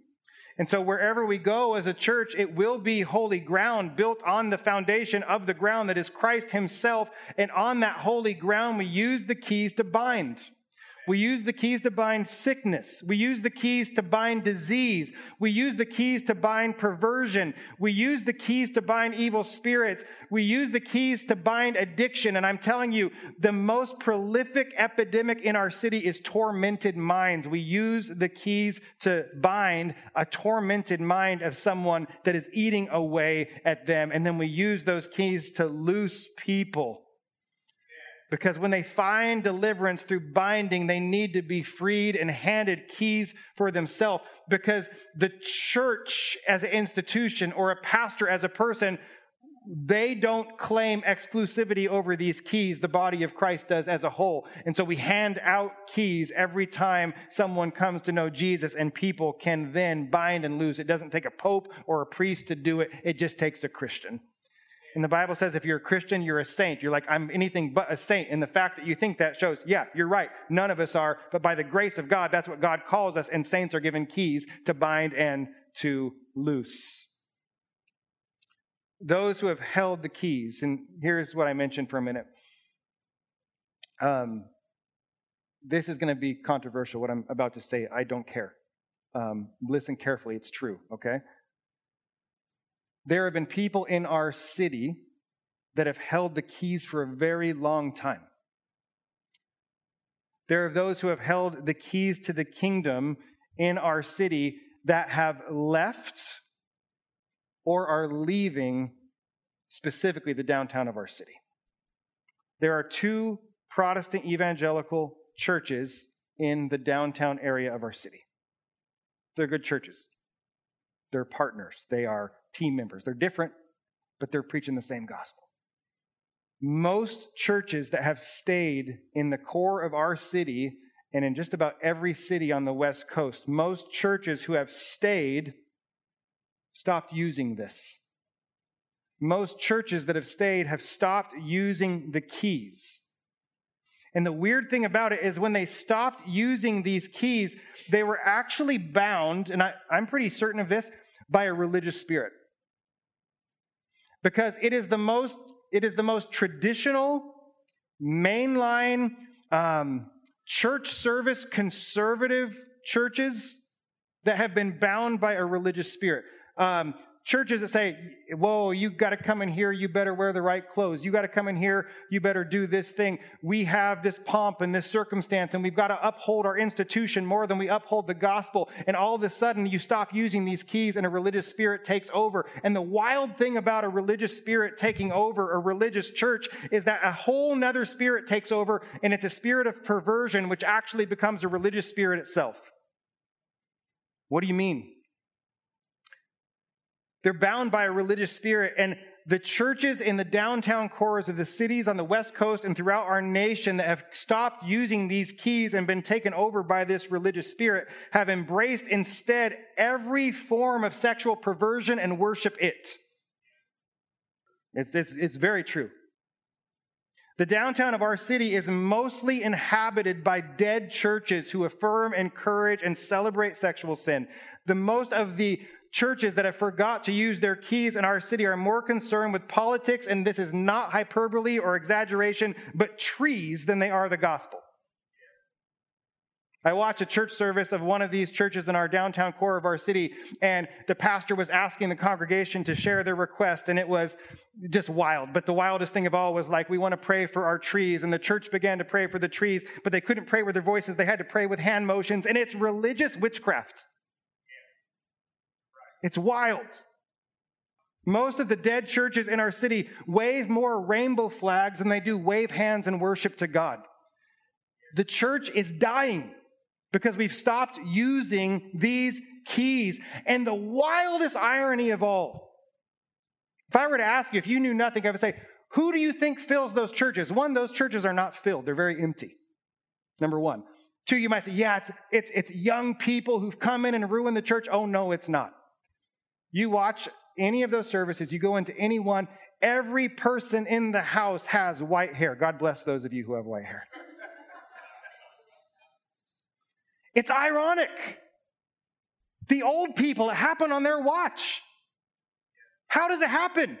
And so wherever we go as a church, it will be holy ground built on the foundation of the ground that is Christ himself. And on that holy ground, we use the keys to bind. We use the keys to bind sickness. We use the keys to bind disease. We use the keys to bind perversion. We use the keys to bind evil spirits. We use the keys to bind addiction. And I'm telling you, the most prolific epidemic in our city is tormented minds. We use the keys to bind a tormented mind of someone that is eating away at them. And then we use those keys to loose people because when they find deliverance through binding, they need to be freed and handed keys for themselves. Because the church as an institution or a pastor as a person, they don't claim exclusivity over these keys. The body of Christ does as a whole. And so we hand out keys every time someone comes to know Jesus and people can then bind and loose. It doesn't take a pope or a priest to do it. It just takes a Christian. And the Bible says if you're a Christian, you're a saint. You're like, I'm anything but a saint. And the fact that you think that shows, yeah, you're right. None of us are. But by the grace of God, that's what God calls us. And saints are given keys to bind and to loose. Those who have held the keys, and here's what I mentioned for a minute. Um, this is going to be controversial, what I'm about to say. I don't care. Um, listen carefully, it's true, okay? There have been people in our city that have held the keys for a very long time. There are those who have held the keys to the kingdom in our city that have left or are leaving specifically the downtown of our city. There are two Protestant evangelical churches in the downtown area of our city. They're good churches. They're partners. They are team members. They're different, but they're preaching the same gospel. Most churches that have stayed in the core of our city and in just about every city on the West Coast, most churches who have stayed stopped using this. Most churches that have stayed have stopped using the keys. And the weird thing about it is when they stopped using these keys, they were actually bound, and I, am pretty certain of this, by a religious spirit. Because it is the most, it is the most traditional, mainline, um, church service conservative churches that have been bound by a religious spirit. Um, churches that say, whoa, you got to come in here, you better wear the right clothes. You got to come in here, you better do this thing. We have this pomp and this circumstance, and we've got to uphold our institution more than we uphold the gospel. And all of a sudden, you stop using these keys, and a religious spirit takes over. And the wild thing about a religious spirit taking over a religious church is that a whole nother spirit takes over, and it's a spirit of perversion, which actually becomes a religious spirit itself. What do you mean? They're bound by a religious spirit. And the churches in the downtown cores of the cities on the West Coast and throughout our nation that have stopped using these keys and been taken over by this religious spirit have embraced instead every form of sexual perversion and worship it. It's, it's, it's very true. The downtown of our city is mostly inhabited by dead churches who affirm, encourage, and celebrate sexual sin. The most of the churches that have forgot to use their keys in our city are more concerned with politics, and this is not hyperbole or exaggeration, but trees than they are the gospel. I watched a church service of one of these churches in our downtown core of our city, and the pastor was asking the congregation to share their request, and it was just wild. But the wildest thing of all was like, we want to pray for our trees, and the church began to pray for the trees, but they couldn't pray with their voices. They had to pray with hand motions, and it's religious witchcraft. It's wild. Most of the dead churches in our city wave more rainbow flags than they do wave hands and worship to God. The church is dying because we've stopped using these keys. And the wildest irony of all, if I were to ask you, if you knew nothing, I would say, who do you think fills those churches? One, those churches are not filled, they're very empty. Number one. Two, you might say, yeah, it's, it's, it's young people who've come in and ruined the church. Oh, no, it's not. You watch any of those services, you go into any one, every person in the house has white hair. God bless those of you who have white hair. It's ironic. The old people, it happened on their watch. How does it happen?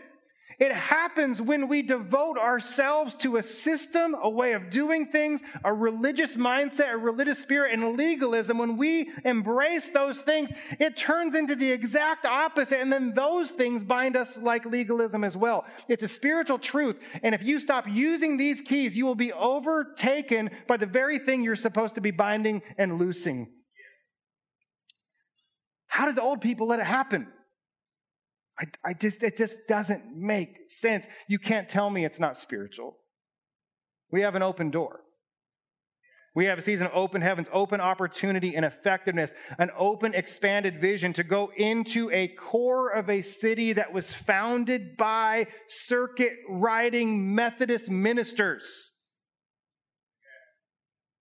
It happens when we devote ourselves to a system, a way of doing things, a religious mindset, a religious spirit, and legalism. When we embrace those things, it turns into the exact opposite. And then those things bind us like legalism as well. It's a spiritual truth. And if you stop using these keys, you will be overtaken by the very thing you're supposed to be binding and loosing. How did the old people let it happen? I, I just, it just doesn't make sense. You can't tell me it's not spiritual. We have an open door. We have a season of open heavens, open opportunity and effectiveness, an open, expanded vision to go into a core of a city that was founded by circuit riding Methodist ministers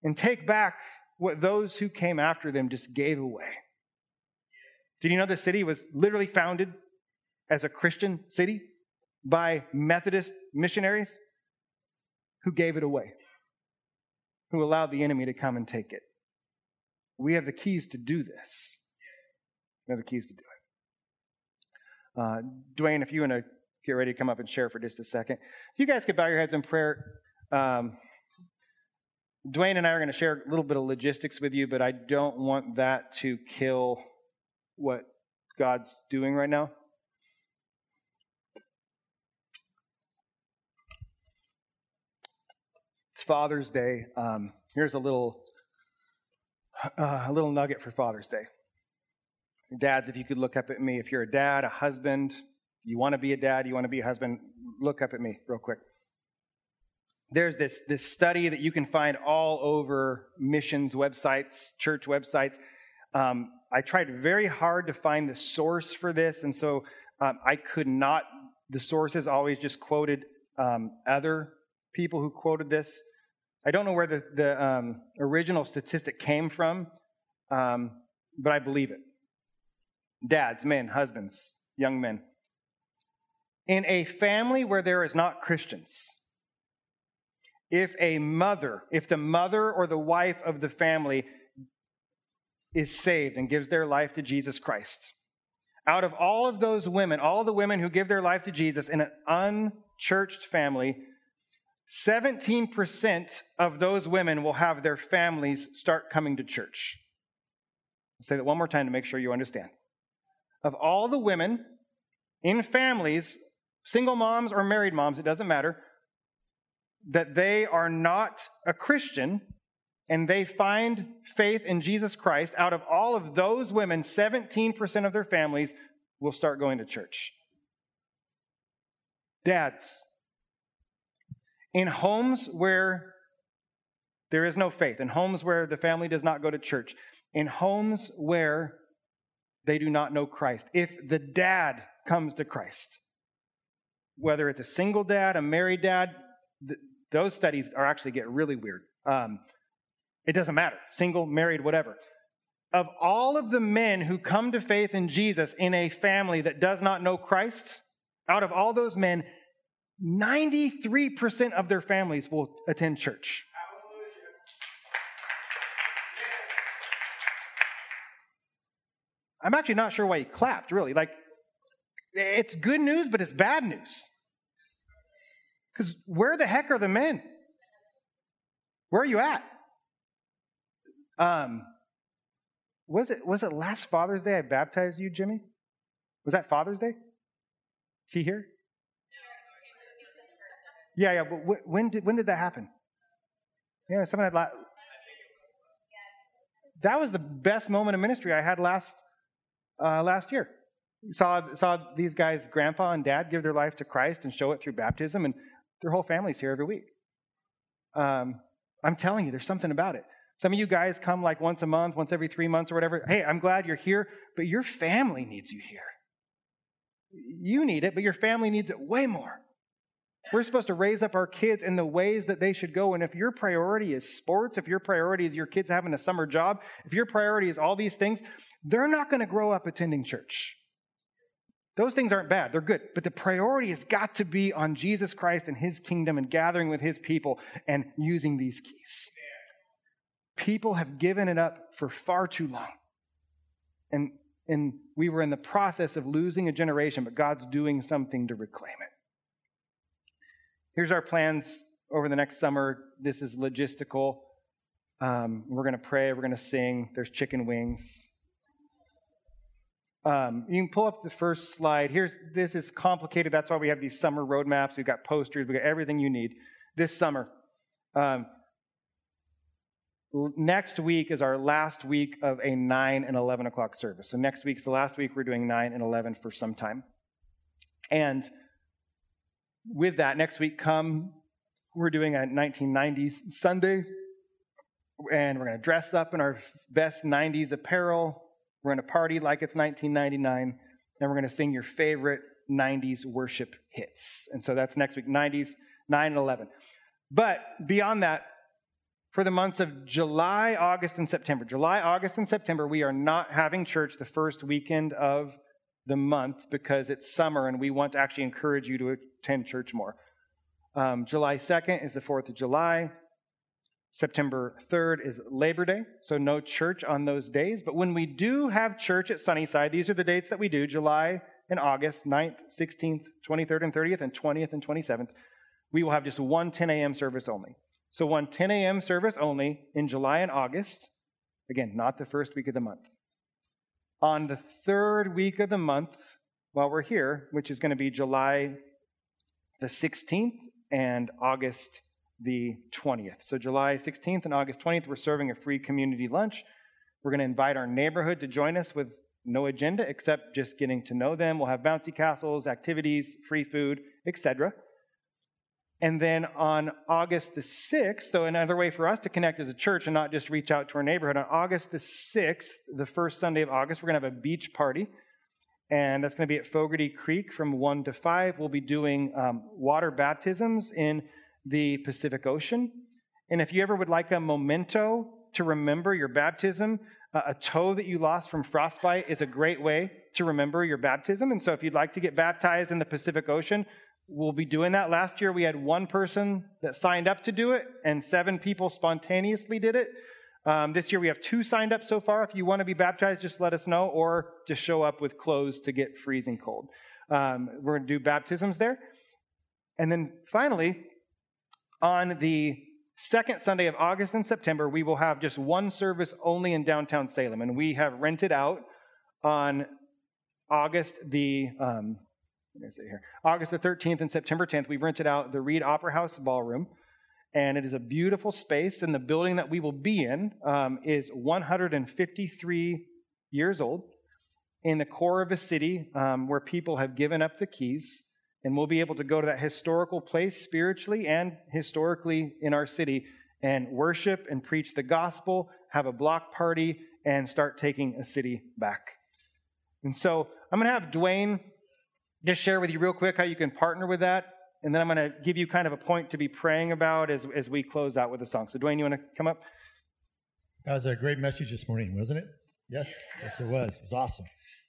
and take back what those who came after them just gave away. Did you know the city was literally founded as a Christian city by Methodist missionaries who gave it away, who allowed the enemy to come and take it. We have the keys to do this. We have the keys to do it. Uh, Dwayne, if you want to get ready to come up and share for just a second, if you guys could bow your heads in prayer. Um, Dwayne and I are going to share a little bit of logistics with you, but I don't want that to kill what God's doing right now. Father's Day. Um, here's a little uh, a little nugget for Father's Day. Dads, if you could look up at me, if you're a dad, a husband, you want to be a dad, you want to be a husband, look up at me real quick. There's this, this study that you can find all over missions websites, church websites. Um, I tried very hard to find the source for this, and so um, I could not. The source sources always just quoted um, other people who quoted this. I don't know where the, the um, original statistic came from, um, but I believe it. Dads, men, husbands, young men. In a family where there is not Christians, if a mother, if the mother or the wife of the family is saved and gives their life to Jesus Christ, out of all of those women, all the women who give their life to Jesus in an unchurched family, 17% of those women will have their families start coming to church. I'll say that one more time to make sure you understand. Of all the women in families, single moms or married moms, it doesn't matter, that they are not a Christian and they find faith in Jesus Christ, out of all of those women, 17% of their families will start going to church. Dads, in homes where there is no faith, in homes where the family does not go to church, in homes where they do not know Christ, if the dad comes to Christ, whether it's a single dad, a married dad, th- those studies are actually get really weird. Um, it doesn't matter, single, married, whatever. Of all of the men who come to faith in Jesus in a family that does not know Christ, out of all those men, 93% of their families will attend church. I'm actually not sure why he clapped, really. Like, it's good news, but it's bad news. Because where the heck are the men? Where are you at? Um, was it was it last Father's Day I baptized you, Jimmy? Was that Father's Day? Is he here? Yeah, yeah. But when did when did that happen? Yeah, someone had la- that was the best moment of ministry I had last uh, last year. Saw saw these guys, grandpa and dad, give their life to Christ and show it through baptism, and their whole family's here every week. Um, I'm telling you, there's something about it. Some of you guys come like once a month, once every three months, or whatever. Hey, I'm glad you're here, but your family needs you here. You need it, but your family needs it way more. We're supposed to raise up our kids in the ways that they should go. And if your priority is sports, if your priority is your kids having a summer job, if your priority is all these things, they're not going to grow up attending church. Those things aren't bad, they're good. But the priority has got to be on Jesus Christ and his kingdom and gathering with his people and using these keys. People have given it up for far too long. And, and we were in the process of losing a generation, but God's doing something to reclaim it. Here's our plans over the next summer. This is logistical. Um, we're going to pray. We're going to sing. There's chicken wings. Um, you can pull up the first slide. Here's this is complicated. That's why we have these summer roadmaps. We've got posters. We've got everything you need this summer. Um, next week is our last week of a 9 and 11 o'clock service. So next week's the last week we're doing 9 and 11 for some time. And with that, next week, come, we're doing a 1990s Sunday, and we're going to dress up in our best 90s apparel. We're going to party like it's 1999, and we're going to sing your favorite 90s worship hits. And so that's next week, 90s, 9 and 11. But beyond that, for the months of July, August, and September, July, August, and September, we are not having church the first weekend of the month because it's summer and we want to actually encourage you to attend church more. Um, July 2nd is the 4th of July. September 3rd is Labor Day, so no church on those days. But when we do have church at Sunnyside, these are the dates that we do July and August, 9th, 16th, 23rd, and 30th, and 20th and 27th. We will have just one 10 a.m. service only. So, one 10 a.m. service only in July and August. Again, not the first week of the month. On the third week of the month, while we're here, which is going to be July the 16th and August the 20th. So, July 16th and August 20th, we're serving a free community lunch. We're going to invite our neighborhood to join us with no agenda except just getting to know them. We'll have bouncy castles, activities, free food, etc. And then on August the 6th, so another way for us to connect as a church and not just reach out to our neighborhood, on August the 6th, the first Sunday of August, we're going to have a beach party. And that's going to be at Fogarty Creek from 1 to 5. We'll be doing um, water baptisms in the Pacific Ocean. And if you ever would like a memento to remember your baptism, uh, a toe that you lost from frostbite is a great way to remember your baptism. And so if you'd like to get baptized in the Pacific Ocean, we'll be doing that. Last year we had one person that signed up to do it, and seven people spontaneously did it. Um, this year we have two signed up so far. If you want to be baptized, just let us know, or just show up with clothes to get freezing cold. Um, we're going to do baptisms there. And then finally, on the second Sunday of August and September, we will have just one service only in downtown Salem. And we have rented out on August the um, what say here? August the 13th and September 10th, we've rented out the Reed Opera House Ballroom. And it is a beautiful space. And the building that we will be in um, is 153 years old in the core of a city um, where people have given up the keys. And we'll be able to go to that historical place spiritually and historically in our city and worship and preach the gospel, have a block party, and start taking a city back. And so I'm going to have Dwayne just share with you real quick how you can partner with that. And then I'm going to give you kind of a point to be praying about as, as we close out with the song. So, Dwayne, you want to come up? That was a great message this morning, wasn't it? Yes, yes, it was. It was awesome.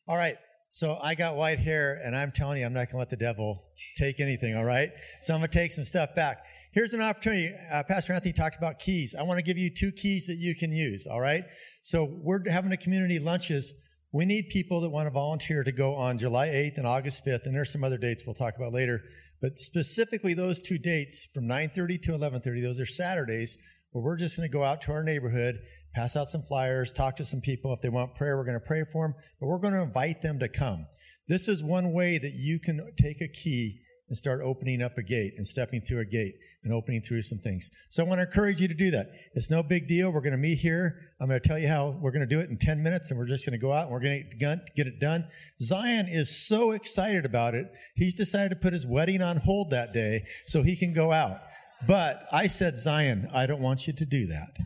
All right. So I got white hair, and I'm telling you, I'm not going to let the devil take anything, all right? So I'm going to take some stuff back. Here's an opportunity. Uh, Pastor Anthony talked about keys. I want to give you two keys that you can use, all right? So we're having a community lunches we need people that want to volunteer to go on July 8th and August 5th, and there's some other dates we'll talk about later. But specifically those two dates from 9:30 to 11:30, those are Saturdays where we're just going to go out to our neighborhood, pass out some flyers, talk to some people. If they want prayer, we're going to pray for them, but we're going to invite them to come. This is one way that you can take a key and start opening up a gate and stepping through a gate and opening through some things. So I want to encourage you to do that. It's no big deal. We're going to meet here. I'm going to tell you how we're going to do it in 10 minutes and we're just going to go out and we're going to get it done. Zion is so excited about it. He's decided to put his wedding on hold that day so he can go out. But I said, Zion, I don't want you to do that.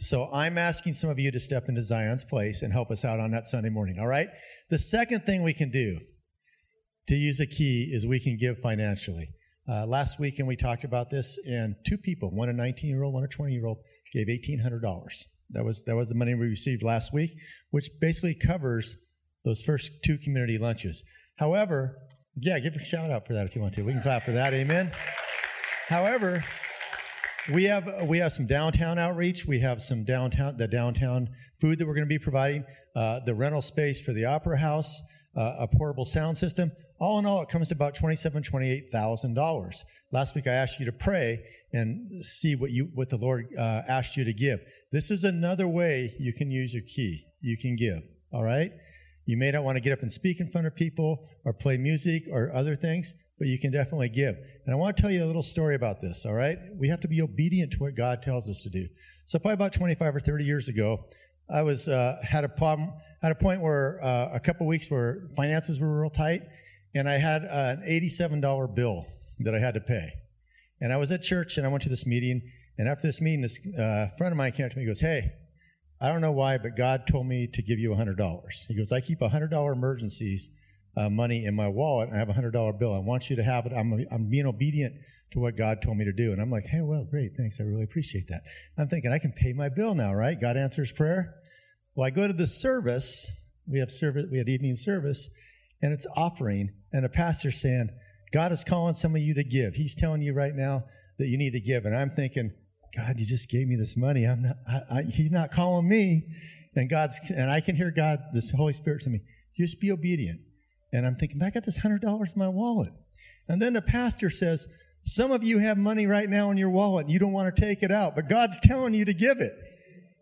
So I'm asking some of you to step into Zion's place and help us out on that Sunday morning. All right. The second thing we can do to use a key is we can give financially. Uh, last weekend we talked about this, and two people, one a 19 year old, one a 20 year old, gave $1,800. That was that was the money we received last week, which basically covers those first two community lunches. However, yeah, give a shout out for that if you want to. We can clap for that. Amen. However, we have we have some downtown outreach. We have some downtown the downtown food that we're going to be providing, uh, the rental space for the opera house, uh, a portable sound system. All in all, it comes to about twenty-seven, twenty-eight thousand dollars. Last week, I asked you to pray and see what you what the Lord uh, asked you to give. This is another way you can use your key. You can give. All right. You may not want to get up and speak in front of people or play music or other things, but you can definitely give. And I want to tell you a little story about this. All right. We have to be obedient to what God tells us to do. So probably about 25 or 30 years ago, I was uh, had a problem at a point where uh, a couple weeks where finances were real tight and I had an $87 bill that I had to pay. And I was at church and I went to this meeting. And after this meeting, this uh, friend of mine came up to me and goes, Hey, I don't know why, but God told me to give you $100. He goes, I keep $100 emergencies uh, money in my wallet and I have a $100 bill. I want you to have it. I'm, I'm being obedient to what God told me to do. And I'm like, Hey, well, great. Thanks. I really appreciate that. I'm thinking, I can pay my bill now, right? God answers prayer. Well, I go to the service. We have service, we had evening service and it's offering. And a pastor saying, God is calling some of you to give. He's telling you right now that you need to give. And I'm thinking, God, you just gave me this money. I'm not, I, I, he's not calling me. And God's, and I can hear God, this Holy Spirit to me, just be obedient. And I'm thinking, I got this hundred dollars in my wallet. And then the pastor says, Some of you have money right now in your wallet you don't want to take it out, but God's telling you to give it.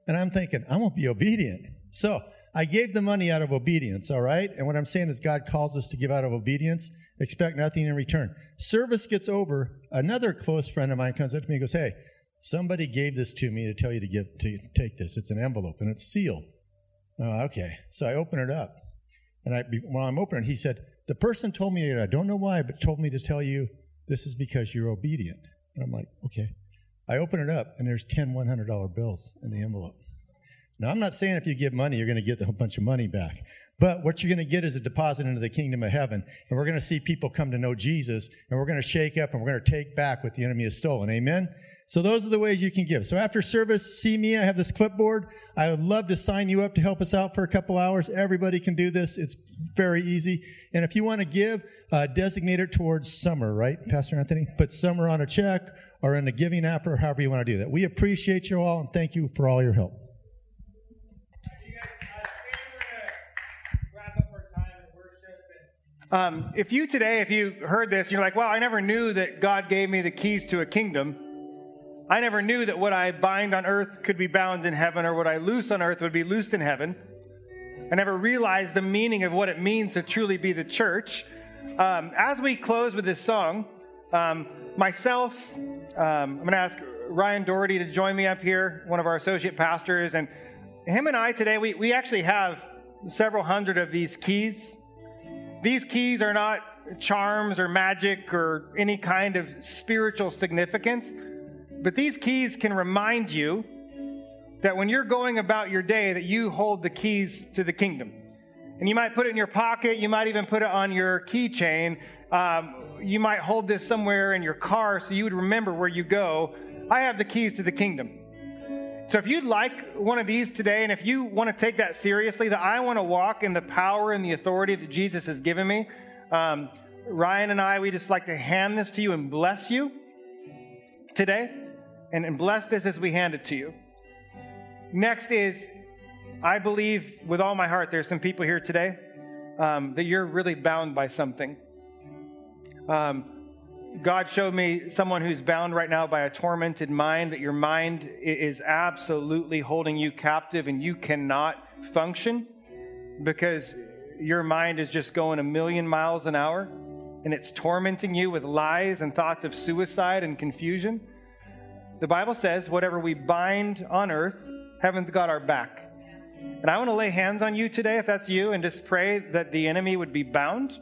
And I'm thinking, I'm going to be obedient. So I gave the money out of obedience, all right? And what I'm saying is God calls us to give out of obedience, expect nothing in return. Service gets over. Another close friend of mine comes up to me and goes, Hey, somebody gave this to me to tell you to give to take this. It's an envelope and it's sealed. Oh, okay. So I open it up. And I, while I'm opening, it, he said, The person told me, I don't know why, but told me to tell you this is because you're obedient. And I'm like, Okay. I open it up, and there's 10 $100 bills in the envelope. Now, I'm not saying if you give money, you're going to get a whole bunch of money back. But what you're going to get is a deposit into the kingdom of heaven. And we're going to see people come to know Jesus, and we're going to shake up and we're going to take back what the enemy has stolen. Amen? So those are the ways you can give. So after service, see me. I have this clipboard. I would love to sign you up to help us out for a couple hours. Everybody can do this. It's very easy. And if you want to give, uh, designate it towards summer, right, Pastor Anthony? Put summer on a check or in the giving app or however you want to do that. We appreciate you all and thank you for all your help. Um, if you today, if you heard this, you're like, wow, I never knew that God gave me the keys to a kingdom. I never knew that what I bind on earth could be bound in heaven, or what I loose on earth would be loosed in heaven. I never realized the meaning of what it means to truly be the church. Um, as we close with this song, um, myself, um, I'm going to ask Ryan Doherty to join me up here, one of our associate pastors, and him and I today, we, we actually have several hundred of these keys. These keys are not charms or magic or any kind of spiritual significance. But these keys can remind you that when you're going about your day that you hold the keys to the kingdom. And you might put it in your pocket, you might even put it on your keychain. Um, you might hold this somewhere in your car so you would remember where you go. I have the keys to the kingdom. So if you'd like one of these today, and if you want to take that seriously, that I want to walk in the power and the authority that Jesus has given me, um, Ryan and I, we just like to hand this to you and bless you today and, and bless this as we hand it to you. Next is, I believe with all my heart, there's some people here today um, that you're really bound by something. Um, God showed me someone who's bound right now by a tormented mind, that your mind is absolutely holding you captive and you cannot function because your mind is just going a million miles an hour and it's tormenting you with lies and thoughts of suicide and confusion. The Bible says, whatever we bind on earth, heaven's got our back. And I want to lay hands on you today, if that's you, and just pray that the enemy would be bound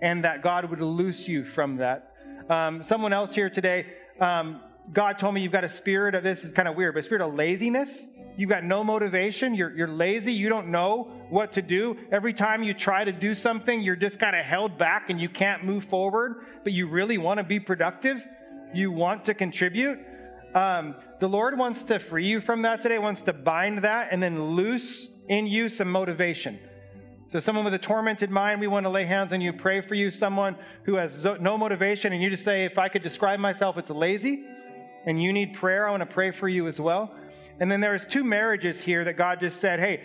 and that God would loose you from that. Um, someone else here today, um, God told me you've got a spirit of this is kind of weird, but a spirit of laziness. You've got no motivation. You're, you're lazy. You don't know what to do. Every time you try to do something, you're just kind of held back and you can't move forward, but you really want to be productive you want to contribute, um, the Lord wants to free you from that today, wants to bind that and then loose in you some motivation. So, someone with a tormented mind, we want to lay hands on you, pray for you. Someone who has no motivation, and you just say, if I could describe myself, it's lazy, and you need prayer, I want to pray for you as well. And then there's two marriages here that God just said, hey,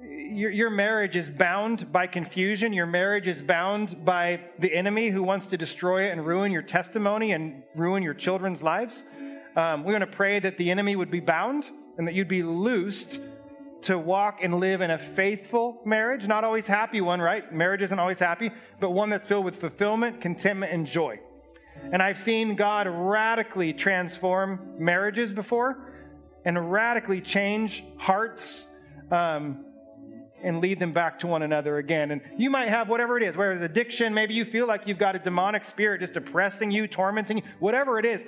your, your marriage is bound by confusion. Your marriage is bound by the enemy who wants to destroy it and ruin your testimony and ruin your children's lives. Um, we're going to pray that the enemy would be bound and that you'd be loosed to walk and live in a faithful marriage. Not always happy one, right? Marriage isn't always happy, but one that's filled with fulfillment, contentment, and joy. And I've seen God radically transform marriages before and radically change hearts. Um, and lead them back to one another again. And you might have whatever it is, whether it's addiction, maybe you feel like you've got a demonic spirit just depressing you, tormenting you, whatever it is.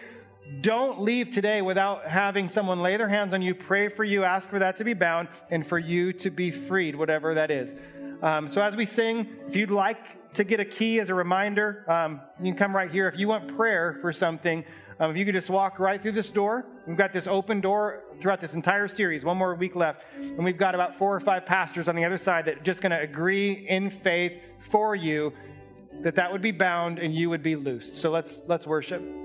Don't leave today without having someone lay their hands on you, pray for you, ask for that to be bound, and for you to be freed, whatever that is. Um, so as we sing, if you'd like to get a key as a reminder, um, you can come right here. If you want prayer for something, um, if you could just walk right through this door, we've got this open door throughout this entire series, one more week left. And we've got about four or five pastors on the other side that are just going to agree in faith for you that that would be bound and you would be loosed. So let's let's worship.